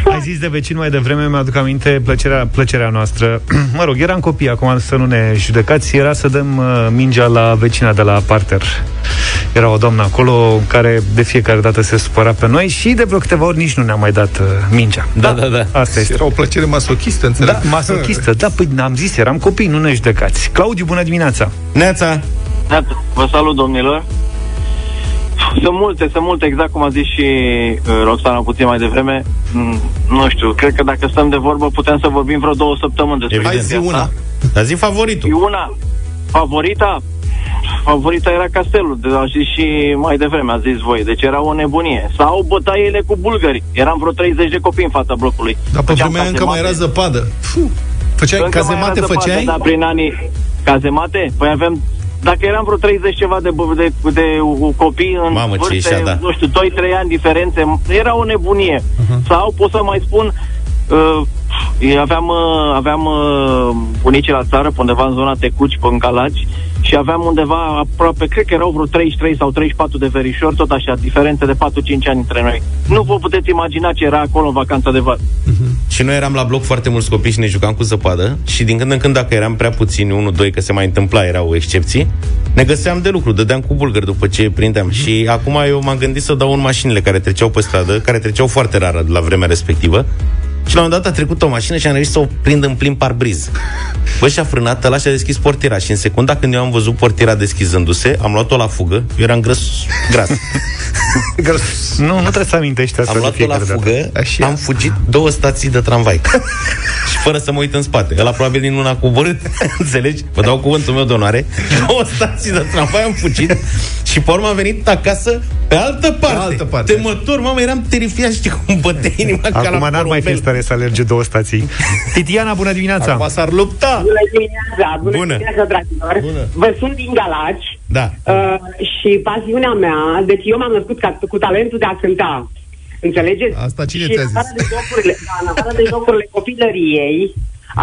Ai zis de vecin mai devreme, mi-aduc aminte plăcerea, plăcerea noastră. mă rog, eram copii, acum să nu ne judecați, era să dăm uh, mingea la vecina de la parter. Era o doamnă acolo care de fiecare dată se supăra pe noi și de vreo câteva ori nici nu ne-a mai dat uh, mingea. Da, da, da. Asta este. Era o plăcere masochistă, înțeleg. Da, masochistă. Da, păi n-am zis, eram copii, nu ne judecați. Claudiu, bună dimineața! Neața! Iată, vă salut, domnilor. Sunt multe, sunt multe, exact cum a zis și uh, Roxana puțin mai devreme. Mm, nu știu, cred că dacă stăm de vorbă putem să vorbim vreo două săptămâni despre Evident. chestia Hai zi asta. una. Dar zi favoritul. E una. Favorita? Favorita era castelul, de a zis și mai devreme, a zis voi. Deci era o nebunie. Sau bătaiele cu bulgări. Eram vreo 30 de copii în fața blocului. Dar pe Făceam vremea încă mai era cazemate. zăpadă. Fuh. Făceai Încă mai cazemate, era zăpadă, făceai? Da, prin anii... Cazemate? Păi avem... Dacă eram vreo 30 ceva de, de, de, de copii în Mamă, ce vârste, ieșea, da. nu știu, 2-3 ani diferențe, era o nebunie. Uh-huh. Sau pot să mai spun, uh, aveam, uh, aveam uh, bunicii la țară, pe undeva în zona Tecuci, pe în Calaci, și aveam undeva aproape, cred că erau vreo 33 sau 34 de verișori, tot așa, diferențe de 4-5 ani între noi. Nu vă puteți imagina ce era acolo în vacanța de vară. Și noi eram la bloc foarte mulți copii și ne jucam cu zăpadă și din când în când, dacă eram prea puțini, unul, doi, că se mai întâmpla, erau excepții, ne găseam de lucru, dădeam cu bulgări după ce prindeam. Și acum eu m-am gândit să dau în mașinile care treceau pe stradă, care treceau foarte rar la vremea respectivă, și la un moment dat a trecut o mașină și am reușit să o prind în plin parbriz. Bă, și-a frânat, ăla și-a deschis portiera și în secunda când eu am văzut portiera deschizându-se, am luat-o la fugă, eu eram gras, gras. Nu, nu trebuie să amintești asta Am de luat-o la fiecare dată. fugă, Așa. am fugit două stații de tramvai. și fără să mă uit în spate. Ăla probabil din una coborât, înțelegi? Vă dau cuvântul meu de onoare. Două stații de tramvai am fugit și pe urmă am venit acasă pe altă parte. Pe altă parte. Temător, mamă, eram terifiat, știi cum bătea inima ca la Acum n-ar mai fi porumbel. în stare să alerge două stații. Titiana, bună dimineața! Acum s-ar lupta! Bună dimineața, bună, Bună. dimineața, dragilor. Bună. Vă sunt din Galaci Da. uh, și pasiunea mea, deci eu m-am născut ca, cu talentul de a cânta. Înțelegeți? Asta cine și ți-a în zis? afară de jocurile, da, în afară de jocurile copilăriei,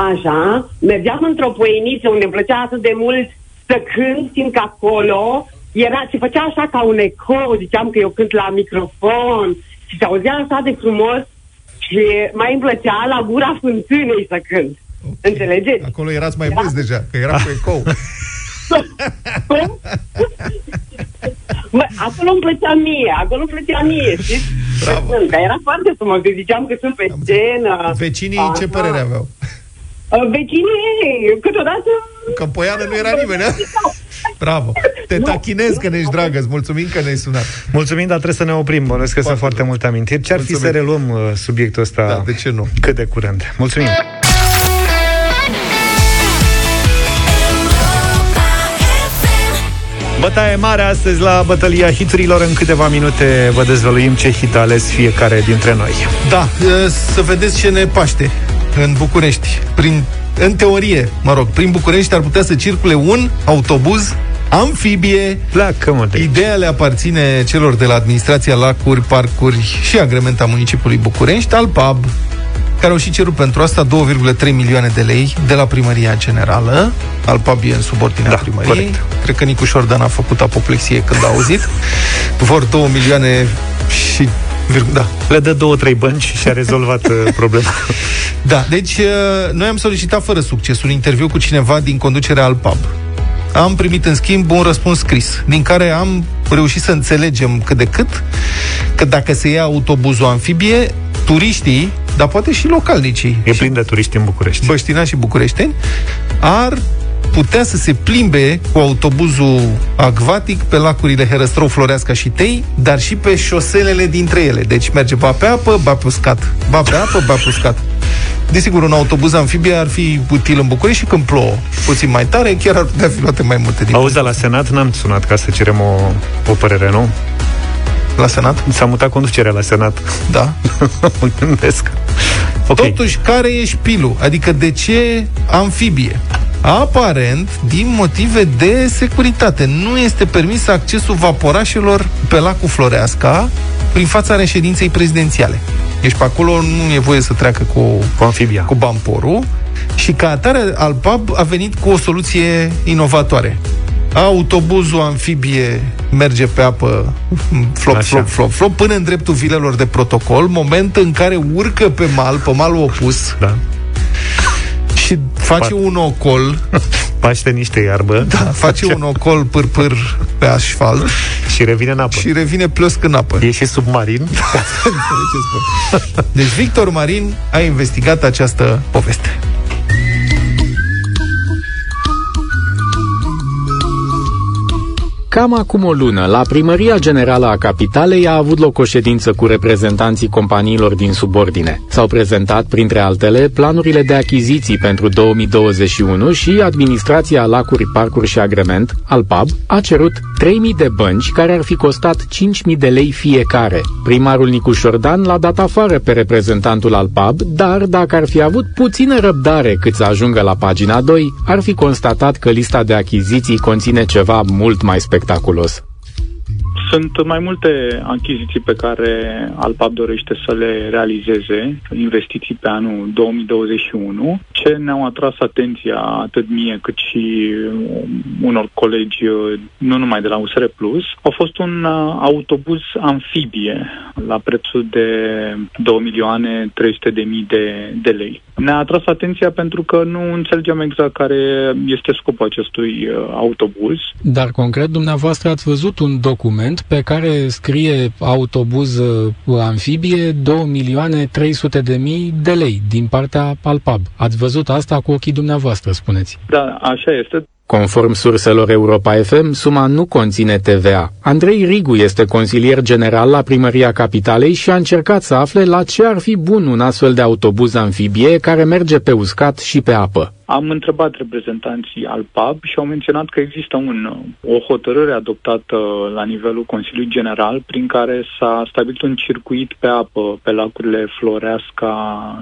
așa, mergeam într-o poieniță unde îmi plăcea atât de mult să cânt, fiindcă acolo era, se făcea așa ca un ecou, ziceam că eu cânt la microfon și se auzea așa de frumos și mai îmi plăcea la gura fântânei să cânt. Înțelegeți? Acolo erați mai mulți deja, că era cu ecou. Mă, acolo îmi plăcea mie, acolo îmi plăcea mie, știți? Bravo. Să cânt, Dar era foarte frumos, că ziceam că sunt pe scenă. Vecinii ce Așa. părere aveau? Uh, Vecinii, câteodată... Că în Poiană nu era nimeni, a? Bravo. Te tachinez că ne-ești dragă, îți mulțumim că ne-ai sunat. Mulțumim, dar trebuie să ne oprim. Bănuiesc că sunt foarte multe amintiri. Ce-ar fi să Mulțumim. reluăm uh, subiectul ăsta Da, de ce nu? cât de curând? Mulțumim! Bătaie mare astăzi la bătălia hiturilor. În câteva minute vă dezvăluim ce hit a ales fiecare dintre noi. Da, e, să vedeți ce ne paște în București. Prin, în teorie, mă rog, prin București ar putea să circule un autobuz amfibie. Pleacă, mă, de aici. Ideea le aparține celor de la administrația Lacuri, Parcuri și Agrementa Municipiului București, al PAB, care au și cerut pentru asta 2,3 milioane de lei de la Primăria Generală. Al PAB e în subordinea Da, primăriei. corect. Cred că Nicu Șordan a făcut apoplexie când a auzit. Vor 2 milioane și... virg- Da, Le dă două, trei bănci și a rezolvat uh, problema. da, deci uh, noi am solicitat fără succes un interviu cu cineva din conducerea al PAB. Am primit în schimb un răspuns scris, din care am reușit să înțelegem cât de cât că dacă se ia autobuzul amfibie, turiștii, dar poate și localnicii, E plin de turiști în București. băștinași și bucureșteni, ar putea să se plimbe cu autobuzul acvatic pe lacurile Herăstrău, Floreasca și Tei, dar și pe șoselele dintre ele. Deci merge ba pe apă, ba pe uscat. Ba pe apă, ba pe uscat. Desigur, un autobuz amfibie ar fi util în București și când plouă puțin mai tare, chiar ar putea fi luate mai multe din Auzi, dar la Senat n-am sunat ca să cerem o, o părere, nu? la Senat. S-a mutat conducerea la Senat. Da. mă gândesc. Okay. Totuși, care e șpilul? Adică de ce amfibie? Aparent, din motive de securitate, nu este permis accesul vaporașelor pe lacul Floreasca prin fața reședinței prezidențiale. Deci pe acolo nu e voie să treacă cu, cu amfibia, cu bamporul și ca atare Alpab a venit cu o soluție inovatoare. Autobuzul amfibie merge pe apă flop, Așa. flop, flop, flop, până în dreptul vilelor de protocol, moment în care urcă pe mal, pe malul opus, da. și face pa- un ocol paște niște iarbă. Da, face un ocol pâr-pâr pe asfalt. Și revine în apă. Și revine plăsc în apă. E și submarin. deci Victor Marin a investigat această poveste. Cam acum o lună, la Primăria Generală a Capitalei a avut loc o ședință cu reprezentanții companiilor din subordine. S-au prezentat, printre altele, planurile de achiziții pentru 2021 și administrația Lacuri, Parcuri și Agrement, al PAB, a cerut 3.000 de bănci care ar fi costat 5.000 de lei fiecare. Primarul Nicu Șordan l-a dat afară pe reprezentantul al PAB, dar dacă ar fi avut puțină răbdare cât să ajungă la pagina 2, ar fi constatat că lista de achiziții conține ceva mult mai spectaculos spectaculos. Sunt mai multe achiziții pe care Alpab dorește să le realizeze, investiții pe anul 2021. Ce ne-au atras atenția atât mie cât și unor colegi, nu numai de la USR Plus, a fost un autobuz amfibie la prețul de 2 milioane 300 de mii de, de lei. Ne-a atras atenția pentru că nu înțelegem exact care este scopul acestui autobuz. Dar concret, dumneavoastră ați văzut un document pe care scrie autobuz uh, amfibie 2 milioane 300 de mii de lei din partea Alpab. Ați văzut asta cu ochii dumneavoastră, spuneți. Da, așa este. Conform surselor Europa FM, suma nu conține TVA. Andrei Rigu este consilier general la Primăria Capitalei și a încercat să afle la ce ar fi bun un astfel de autobuz amfibie care merge pe uscat și pe apă. Am întrebat reprezentanții al PAB și au menționat că există un, o hotărâre adoptată la nivelul Consiliului General prin care s-a stabilit un circuit pe apă pe lacurile Floreasca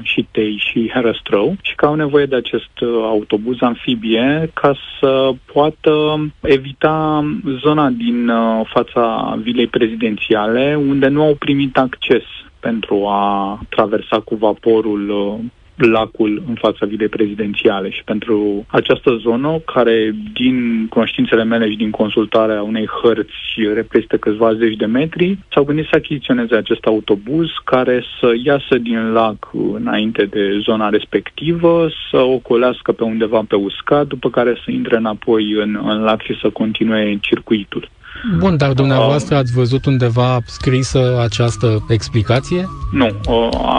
și Tei și Herăstrău și că au nevoie de acest autobuz amfibie ca să poată evita zona din uh, fața vilei prezidențiale unde nu au primit acces pentru a traversa cu vaporul uh, lacul în fața vilei prezidențiale și pentru această zonă, care din cunoștințele mele și din consultarea unei hărți reprezintă câțiva zeci de metri, s-au gândit să achiziționeze acest autobuz care să iasă din lac înainte de zona respectivă, să ocolească pe undeva pe uscat, după care să intre înapoi în, în lac și să continue circuitul. Bun, dar dumneavoastră ați văzut undeva scrisă această explicație? Nu,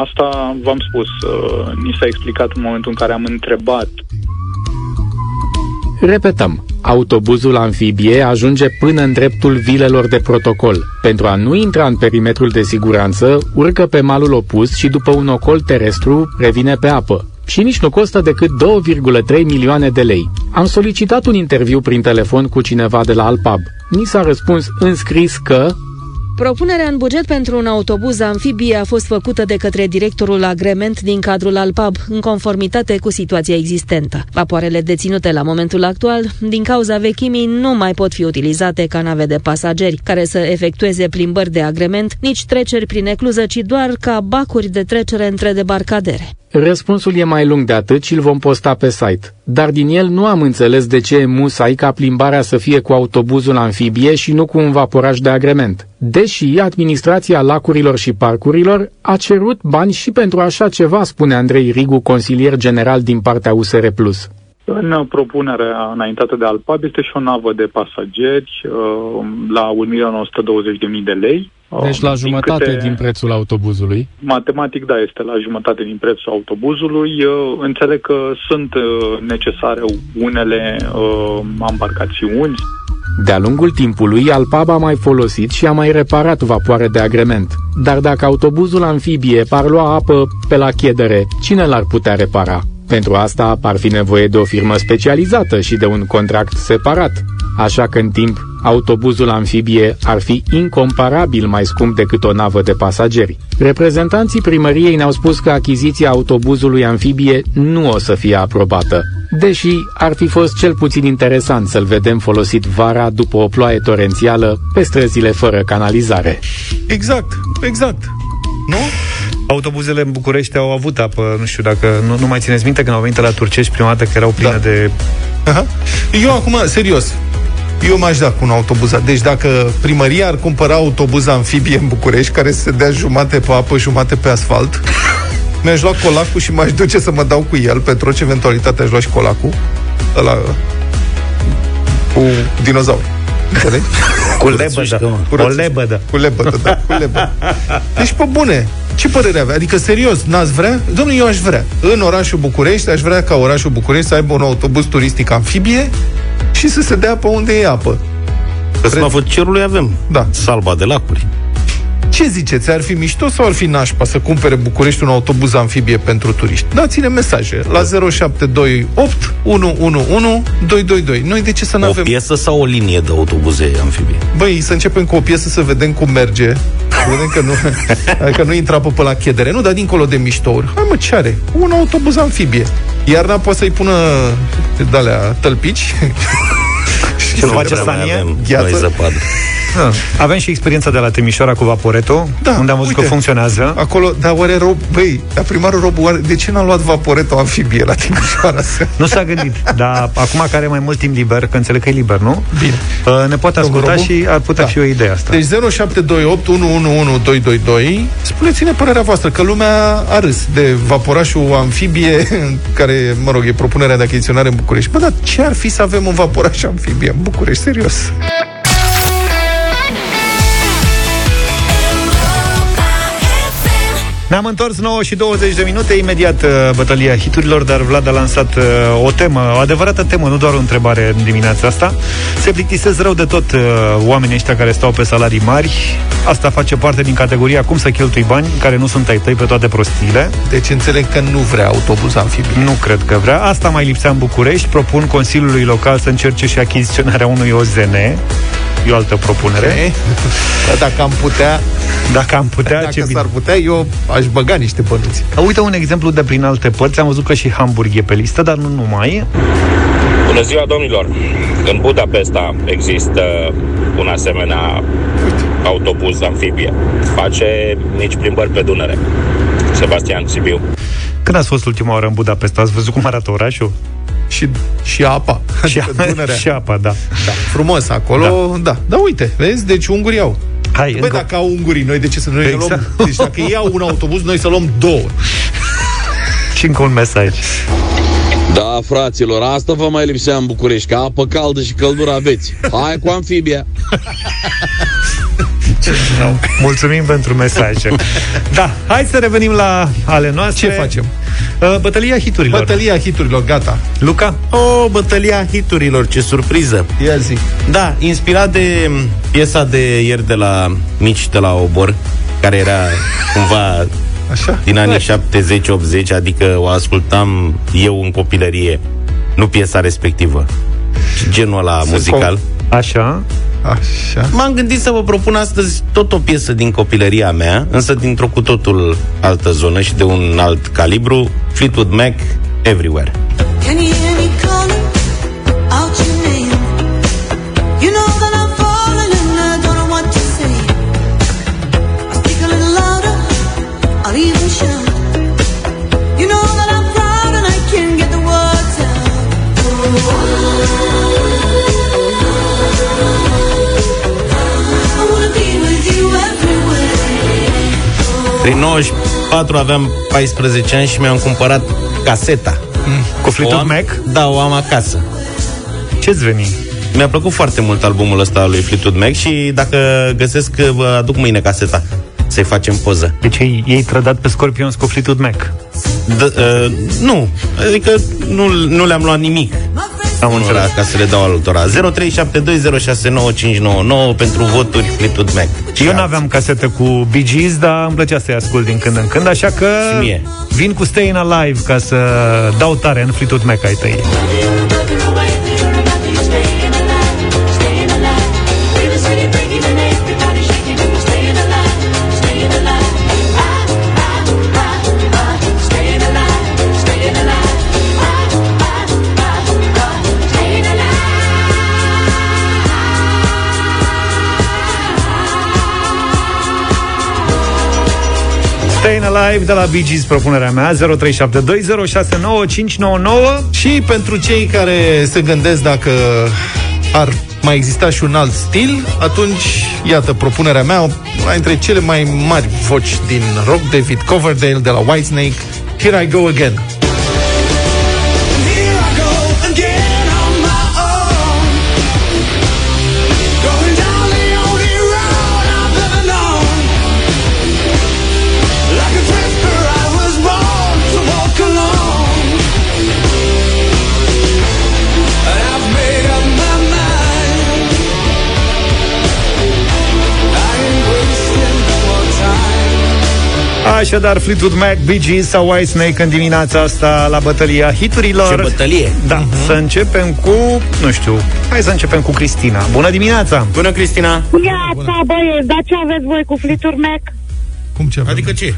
asta v-am spus. Ni s-a explicat în momentul în care am întrebat. Repetăm, autobuzul amfibie ajunge până în dreptul vilelor de protocol. Pentru a nu intra în perimetrul de siguranță, urcă pe malul opus și după un ocol terestru revine pe apă și nici nu costă decât 2,3 milioane de lei. Am solicitat un interviu prin telefon cu cineva de la Alpab. Ni s-a răspuns în scris că Propunerea în buget pentru un autobuz amfibie a fost făcută de către directorul agrement din cadrul Alpab, în conformitate cu situația existentă. Vapoarele deținute la momentul actual, din cauza vechimii, nu mai pot fi utilizate ca nave de pasageri, care să efectueze plimbări de agrement, nici treceri prin ecluză, ci doar ca bacuri de trecere între debarcadere. Răspunsul e mai lung de atât și îl vom posta pe site. Dar din el nu am înțeles de ce e musai ca plimbarea să fie cu autobuzul amfibie și nu cu un vaporaj de agrement. Deși administrația lacurilor și parcurilor a cerut bani și pentru așa ceva, spune Andrei Rigu, consilier general din partea USR+. În propunerea înaintată de Alpab este și o navă de pasageri uh, la 1.120.000 de lei. Deci la jumătate câte... din prețul autobuzului? Matematic, da, este la jumătate din prețul autobuzului. Uh, înțeleg că sunt uh, necesare unele embarcațiuni. De-a lungul timpului, Alpab a mai folosit și a mai reparat vapoare de agrement. Dar dacă autobuzul amfibie par lua apă pe la chiedere, cine l-ar putea repara? Pentru asta ar fi nevoie de o firmă specializată și de un contract separat. așa că în timp autobuzul amfibie ar fi incomparabil mai scump decât o navă de pasageri. Reprezentanții primăriei ne-au spus că achiziția autobuzului amfibie nu o să fie aprobată, deși ar fi fost cel puțin interesant să-l vedem folosit vara după o ploaie torențială pe străzile fără canalizare. Exact, exact. Nu? Autobuzele în București au avut apă, nu știu dacă... Nu, nu mai țineți minte când au venit la Turcești prima dată că erau pline da. de... Aha. Eu acum, serios, eu m-aș da cu un autobuz. Deci dacă primăria ar cumpăra autobuz amfibie în București, care să dea jumate pe apă, jumate pe asfalt, mi-aș lua colacul și m-aș duce să mă dau cu el, pentru orice eventualitate aș lua și colacul, ăla cu dinozauri. Înțelegi? Cu lebădă. Cu o lebădă. Cu lebădă, da, cu lebădă. Deci, pe bune, ce părere avea? Adică, serios, n-ați vrea? Domnule, eu aș vrea. În orașul București, aș vrea ca orașul București să aibă un autobuz turistic amfibie și să se dea pe unde e apă. Că slavă cerului avem. Da. Salba de lacuri. Ce ziceți? Ar fi mișto sau ar fi nașpa să cumpere București un autobuz amfibie pentru turiști? Dați-ne mesaje la 0728 111 222. Noi de ce să nu avem... O piesă sau o linie de autobuze amfibie? Băi, să începem cu o piesă să vedem cum merge. Să vedem că nu, că nu intra pe la chedere. Nu, dar dincolo de miștouri. Hai mă, ce are? Un autobuz amfibie. Iarna poate să-i pună de-alea tălpici. Ce face Sania? Gheață. zăpadă. Ah. Avem și experiența de la Timișoara cu Vaporeto, da, unde am văzut uite, că funcționează. Acolo, dar oare Rob, băi, dar primarul Rob, oare, de ce n-a luat Vaporeto amfibie la Timișoara? nu s-a gândit, dar acum care are mai mult timp liber, că înțeleg că e liber, nu? Bine. Uh, ne poate asculta și ar putea da. fi o idee asta. Deci 0728 111222 spuneți-ne părerea voastră, că lumea a râs de vaporașul amfibie, care, mă rog, e propunerea de achiziționare în București. Bă, dar ce ar fi să avem un vaporaș amfibie în București? Serios. Ne-am întors 9 și 20 de minute, imediat uh, bătălia hiturilor, dar Vlad a lansat uh, o temă, o adevărată temă, nu doar o întrebare în dimineața asta. Se plictisesc rău de tot uh, oamenii ăștia care stau pe salarii mari. Asta face parte din categoria cum să cheltui bani care nu sunt ai tăi pe toate prostiile. Deci înțeleg că nu vrea autobuz amfibie. Nu cred că vrea. Asta mai lipsea în București. Propun Consiliului Local să încerce și achiziționarea unui OZN. E o altă propunere. Okay. Dacă am putea... Dacă am putea, Dacă ce s-ar putea, eu aș băga niște bănuți. Uite un exemplu de prin alte părți. Am văzut că și Hamburg e pe listă, dar nu numai. Bună ziua, domnilor! În Budapesta există un asemenea autobuz amfibie. Face mici plimbări pe Dunăre. Sebastian Sibiu. Când ați fost ultima oară în Budapesta? Ați văzut cum arată orașul? Și, și apa. Și, adică și apa, da. da. Frumos acolo, da. da. Da, uite, vezi? Deci ungurii au. Hai, Băi, încă... dacă au ungurii, noi de ce să noi exact. luăm? Deci dacă ei au un autobuz, noi să luăm două. și încă un mesaj. Da, fraților, asta vă mai lipsea în București, că apă caldă și căldură aveți. Hai cu amfibia! No. Mulțumim pentru mesaje. Da, hai să revenim la ale noastre. Ce facem? Uh, bătălia hiturilor. Bătălia hiturilor, gata. Luca? O, oh, bătălia hiturilor, ce surpriză. Ia zi. Da, inspirat de piesa de ieri de la Mici de la Obor, care era cumva Așa? din anii 70-80, adică o ascultam eu în copilărie, nu piesa respectivă. Genul ăla muzical. Așa. Așa. M-am gândit să vă propun astăzi tot o piesă din copilăria mea, însă dintr-o cu totul altă zonă și de un alt calibru, Fleetwood Mac, Everywhere. Prin 94 aveam 14 ani și mi-am cumpărat caseta. Mm. Cu Fleetwood Mac? Da, o am acasă. Ce-ți veni? Mi-a plăcut foarte mult albumul ăsta lui Fleetwood Mac și dacă găsesc, vă aduc mâine caseta să-i facem poză. Deci ei, ei trădat pe Scorpions cu Fleetwood Mac? D- uh, nu, adică nu, nu le-am luat nimic. Am înțeles. Ca să le dau altora. 0372069599 pentru voturi Fleetwood Mac. Eu nu aveam casetă cu Bee Gees Dar îmi plăcea să-i ascult din când în când Așa că vin cu Stayin' Alive Ca să dau tare în Fleetwood Mac ai tăi Alive de la Bee Gees, propunerea mea 0372069599 Și pentru cei care se gândesc dacă ar mai exista și un alt stil, atunci, iată, propunerea mea, una dintre cele mai mari voci din rock, David Coverdale de la Whitesnake, Here I Go Again. Așadar, Fleetwood Mac, Bee Gees sau Whitesnake în dimineața asta la bătălia hiturilor. Ce bătălie! Da, uh-huh. să începem cu, nu știu, hai să începem cu Cristina. Bună dimineața! Bună, Cristina! Iată, băieți, dar ce aveți voi cu Fleetwood Mac? Cum ce avem? Adică ce?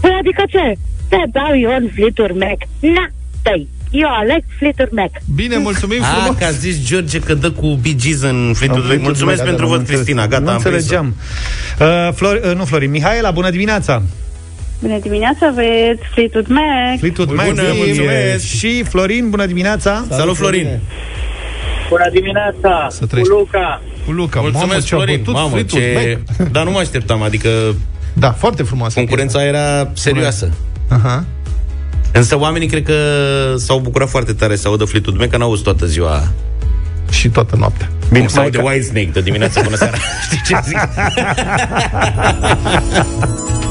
Păi adică ce? Te dau eu în Fleetwood Mac. Na, tăi. Eu aleg Fleetwood Mac. Bine, mulțumim Ah, frumos! că a zis George că dă cu Bee Gees în Fleetwood Mac. Fleetwood Mulțumesc Mac, pentru da, vot, nu Cristina. înțeleg- Gata, Nu am prins-o. înțelegeam. Uh, Flor, uh, nu, Florin. Mihaela, bună dimineața! Bună dimineața, aveți Fleetwood Mac. Fleetwood Mac, Bună, zi, mulțumesc. Și Florin, bună dimineața! Salut, Florin! Bună dimineața, Să trăiești. cu Luca. Cu Luca, mamă, Mulțumesc, ce a Florin. bătut Mamă, Fleetwood ce... Mac. Dar nu mă așteptam, adică Da, foarte frumoasă. concurența era serioasă. Aha. Însă oamenii cred că s-au bucurat foarte tare să audă Fleetwood Mac, că n-au auzit toată ziua. Și toată noaptea. Bine, Cum sau de Whitesnake de dimineața până seara. Știi ce zic?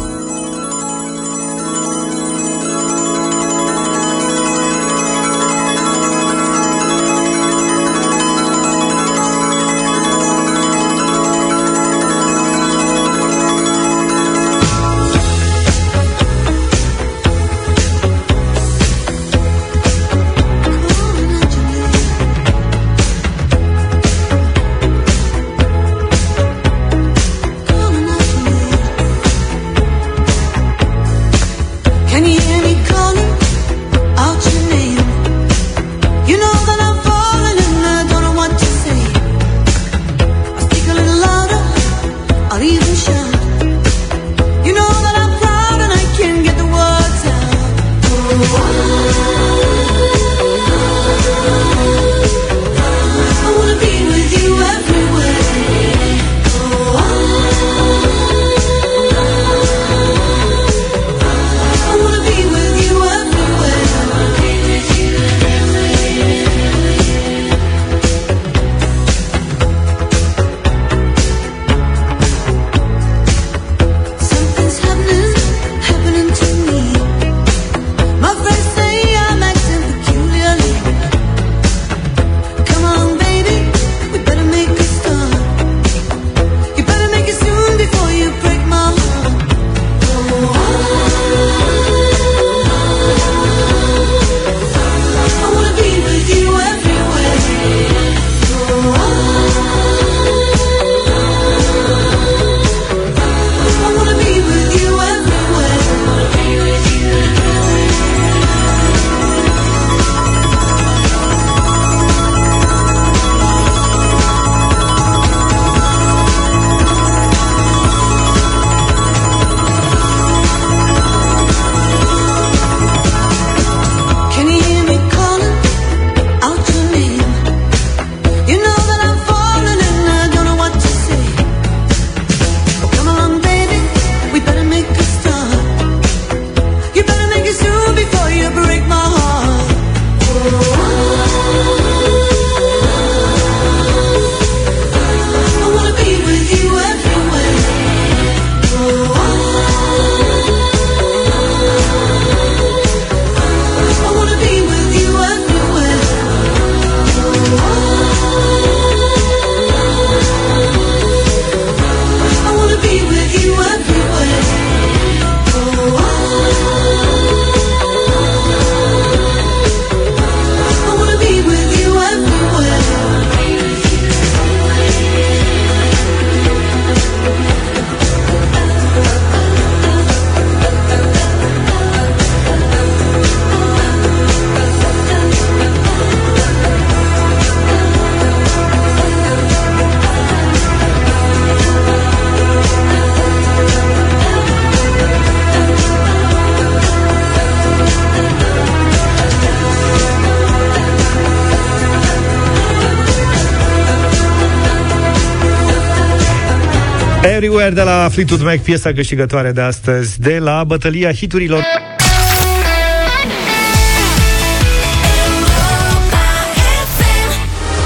la Fleetwood Mac, piesa câștigătoare de astăzi, de la bătălia hiturilor.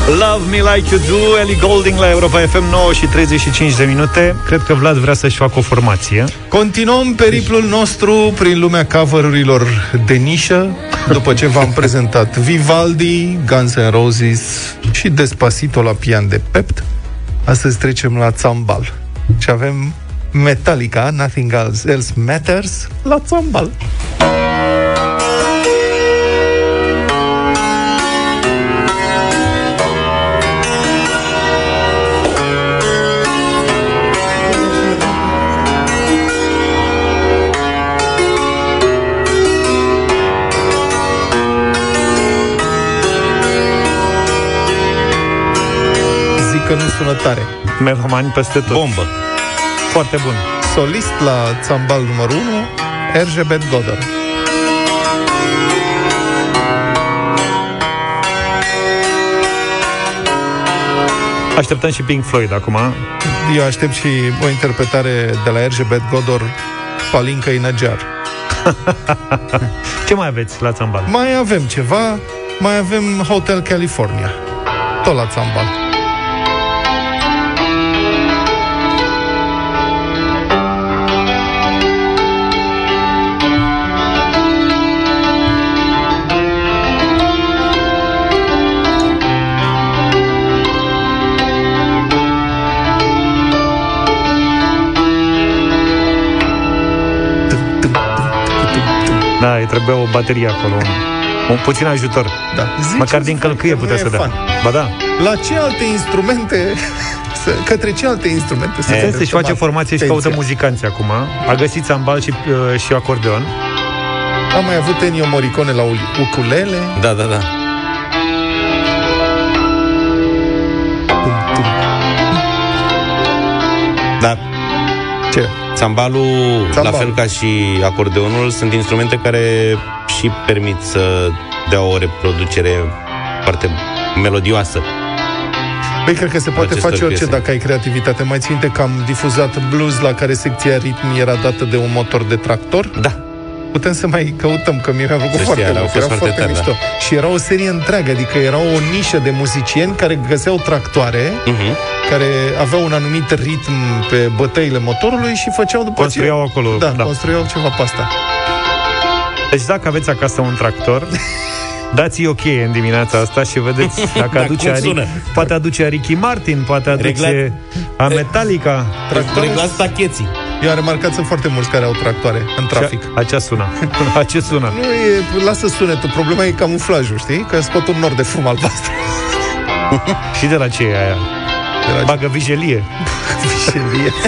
Love Me Like You Do, Ellie Golding la Europa FM 9 și 35 de minute. Cred că Vlad vrea să-și facă o formație. Continuăm periplul nostru prin lumea cover-urilor de nișă, după ce v-am prezentat Vivaldi, Guns N' Roses și Despacito la pian de pept. Astăzi trecem la țambal. Și avem Metallica, Nothing Else Matters, la țambal. Zic că nu sună tare. Melomani peste tot. Bombă. Foarte bun. Solist la țambal numărul 1, Erzsébet Godor. Așteptăm și Pink Floyd acum. Eu aștept și o interpretare de la Erzsébet Godor, Palinca Inagear. Ce mai aveți la țambal? Mai avem ceva, mai avem Hotel California. Tot la țambal. Trebuia o baterie acolo, un, un puțin ajutor. Da. Măcar din călcâie putea să dea. fan. Ba da. La ce alte instrumente să, către ce alte instrumente să Să-și face formație și caută muzicanți acum. A găsit țambal și, uh, și acordeon. Am mai avut Ennio Morricone la ul- ukulele. Da, da, da. Da. Ce? Țambalul, Țambalul. la fel ca și acordeonul, sunt instrumente care și permit să dea o reproducere foarte melodioasă. Băi, cred că se poate Acestor face orice piese. dacă ai creativitate. Mai ținte că am difuzat blues la care secția ritm era dată de un motor de tractor? Da. Putem să mai căutăm, că mie mi-a plăcut Să foarte știi, alea mult. au Era fost foarte, foarte tare, mișto. Și era o serie întreagă, adică era o nișă de muzicieni care găseau tractoare, Mhm. care aveau un anumit ritm pe bătăile motorului și făceau după Construiau aceea... acolo, Da, da. construiau ceva pe asta. Deci dacă aveți acasă un tractor, dați-i o cheie în dimineața asta și vedeți dacă Da, aduce cum a, sună. poate aduce a Ricky Martin, poate aduce Reglat. a Metallica. Tractorul... Reglați tacheții. Eu am remarcat sunt foarte mulți care au tractoare în trafic. Acea sună. Acea sună. Nu e, lasă sunetul, problema e camuflajul, știi? Că scot un nor de fum albastru. Și de la ce e aia? De la Bagă vijelie. vijelie.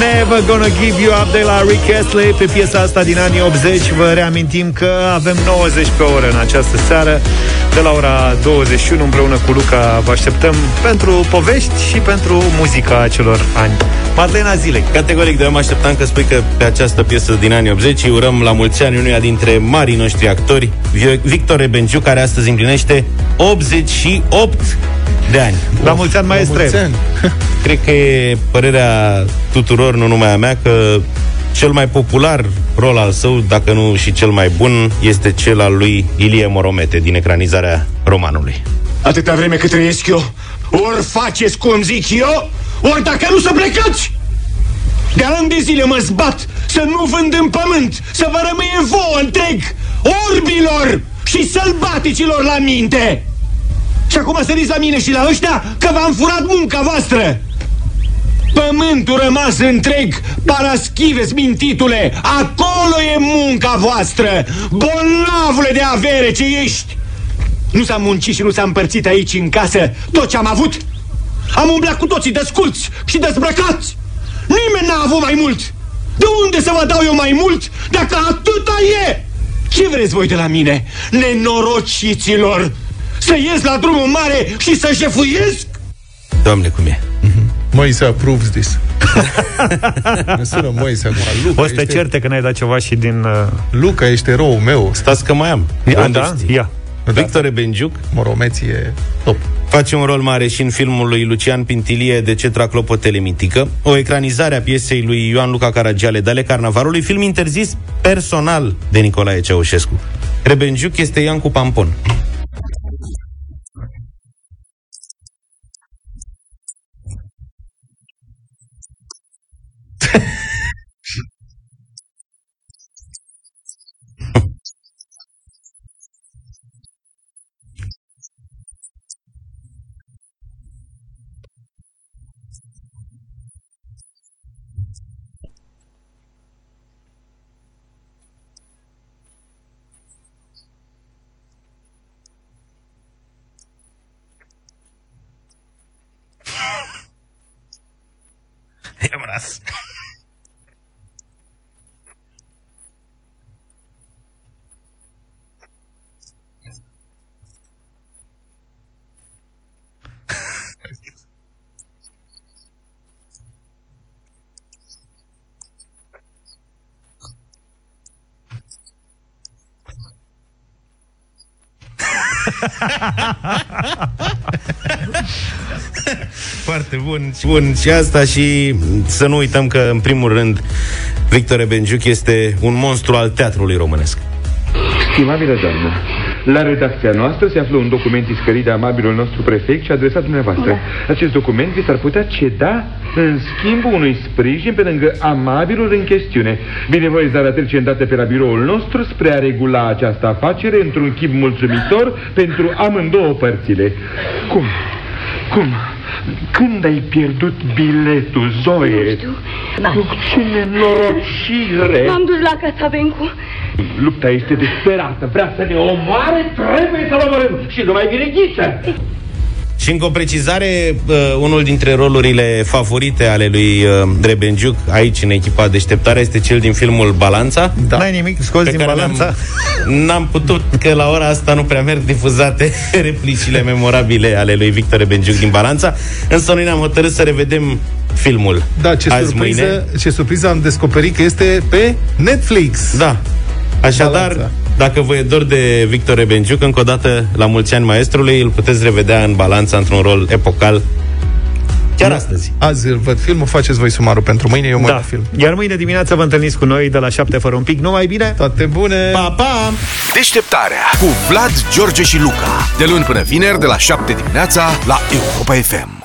Never Gonna Give You Up de la Rick Astley pe piesa asta din anii 80. Vă reamintim că avem 90 pe oră în această seară de la ora 21 împreună cu Luca vă așteptăm pentru povești și pentru muzica acelor ani. Madlena Zilei. Categoric, de eu mă așteptam că spui că pe această piesă din anii 80 îi urăm la mulți ani unuia dintre marii noștri actori, Vi- Victor Rebenciu, care astăzi împlinește 88 de ani. La mulți ani, maestre. mulți ani. Cred că e părerea tuturor, nu numai a mea, că cel mai popular rol al său, dacă nu și cel mai bun, este cel al lui Ilie Moromete din ecranizarea romanului. Atâta vreme cât trăiesc eu, ori faceți cum zic eu, ori dacă nu să plecați! De ani de zile mă zbat să nu vând în pământ, să vă rămâie vouă întreg, orbilor și sălbaticilor la minte! Și acum săriți la mine și la ăștia că v-am furat munca voastră! Pământul rămas întreg, paraschives mintitule, acolo e munca voastră, bolnavule de avere ce ești! Nu s-a muncit și nu s-a împărțit aici în casă tot ce am avut? Am umblat cu toții desculți și dezbrăcați! Nimeni n-a avut mai mult! De unde să vă dau eu mai mult dacă atâta e? Ce vreți voi de la mine, nenorociților? Să ies la drumul mare și să șefuiesc? Doamne, cum e? Moise approves this. Îmi sună Moise acum. Luca, O să te ești, certe că n-ai dat ceva și din... Uh... Luca, ești eroul meu. Stați că mai am. Ia, Unde da? știi? Ia. Victor Rebenjuc Moromeții e top. Face un rol mare și în filmul lui Lucian Pintilie de Cetra Clopotele Mitică, o ecranizare a piesei lui Ioan Luca Caragiale, Dale Carnavalului, film interzis personal de Nicolae Ceaușescu. Rebenjuc este Iancu Pampon. Am ras. Foarte bun. Bun, și asta și să nu uităm că, în primul rând, Victor Benjuc este un monstru al teatrului românesc. Stimabilă doamnă, la redacția noastră se află un document iscărit de amabilul nostru prefect și adresat dumneavoastră. Da. Acest document vi s-ar putea ceda în schimbul unui sprijin pe lângă amabilul în chestiune. Binevoie să trece îndată pe la biroul nostru spre a regula această afacere într-un chip mulțumitor pentru amândouă părțile. Cum? Cum? Când ai pierdut biletul, Zoe? Nu știu. Da. Ce nenorocire! M-am dus la Casa Bencu. Lupta este desperată, vrea să ne omoare, trebuie să-l omorâm și nu mai vine ghiță. Și încă o precizare, uh, unul dintre rolurile favorite ale lui uh, Rebenjuc aici în echipa deșteptare este cel din filmul Balanța. Da. N-ai nimic scos din Balanța? N-am, n-am putut, că la ora asta nu prea merg difuzate replicile memorabile ale lui Victor Rebenjuc din Balanța, însă noi ne-am hotărât să revedem filmul Da, ce azi surpriză, mâine. ce surpriză am descoperit că este pe Netflix. Da. Așadar, Balanța. Dacă vă e dor de Victor Rebenjuc, încă o dată la mulți ani maestrului, îl puteți revedea în Balanța într-un rol epocal chiar astăzi. Azi îl văd filmul, faceți voi sumarul pentru mâine, eu mă Da. uit la film. Iar mâine dimineață vă întâlniți cu noi de la 7 fără un pic. Numai bine! Toate bune! Pa, pa! Deșteptarea cu Vlad, George și Luca. De luni până vineri, de la 7 dimineața, la Europa FM.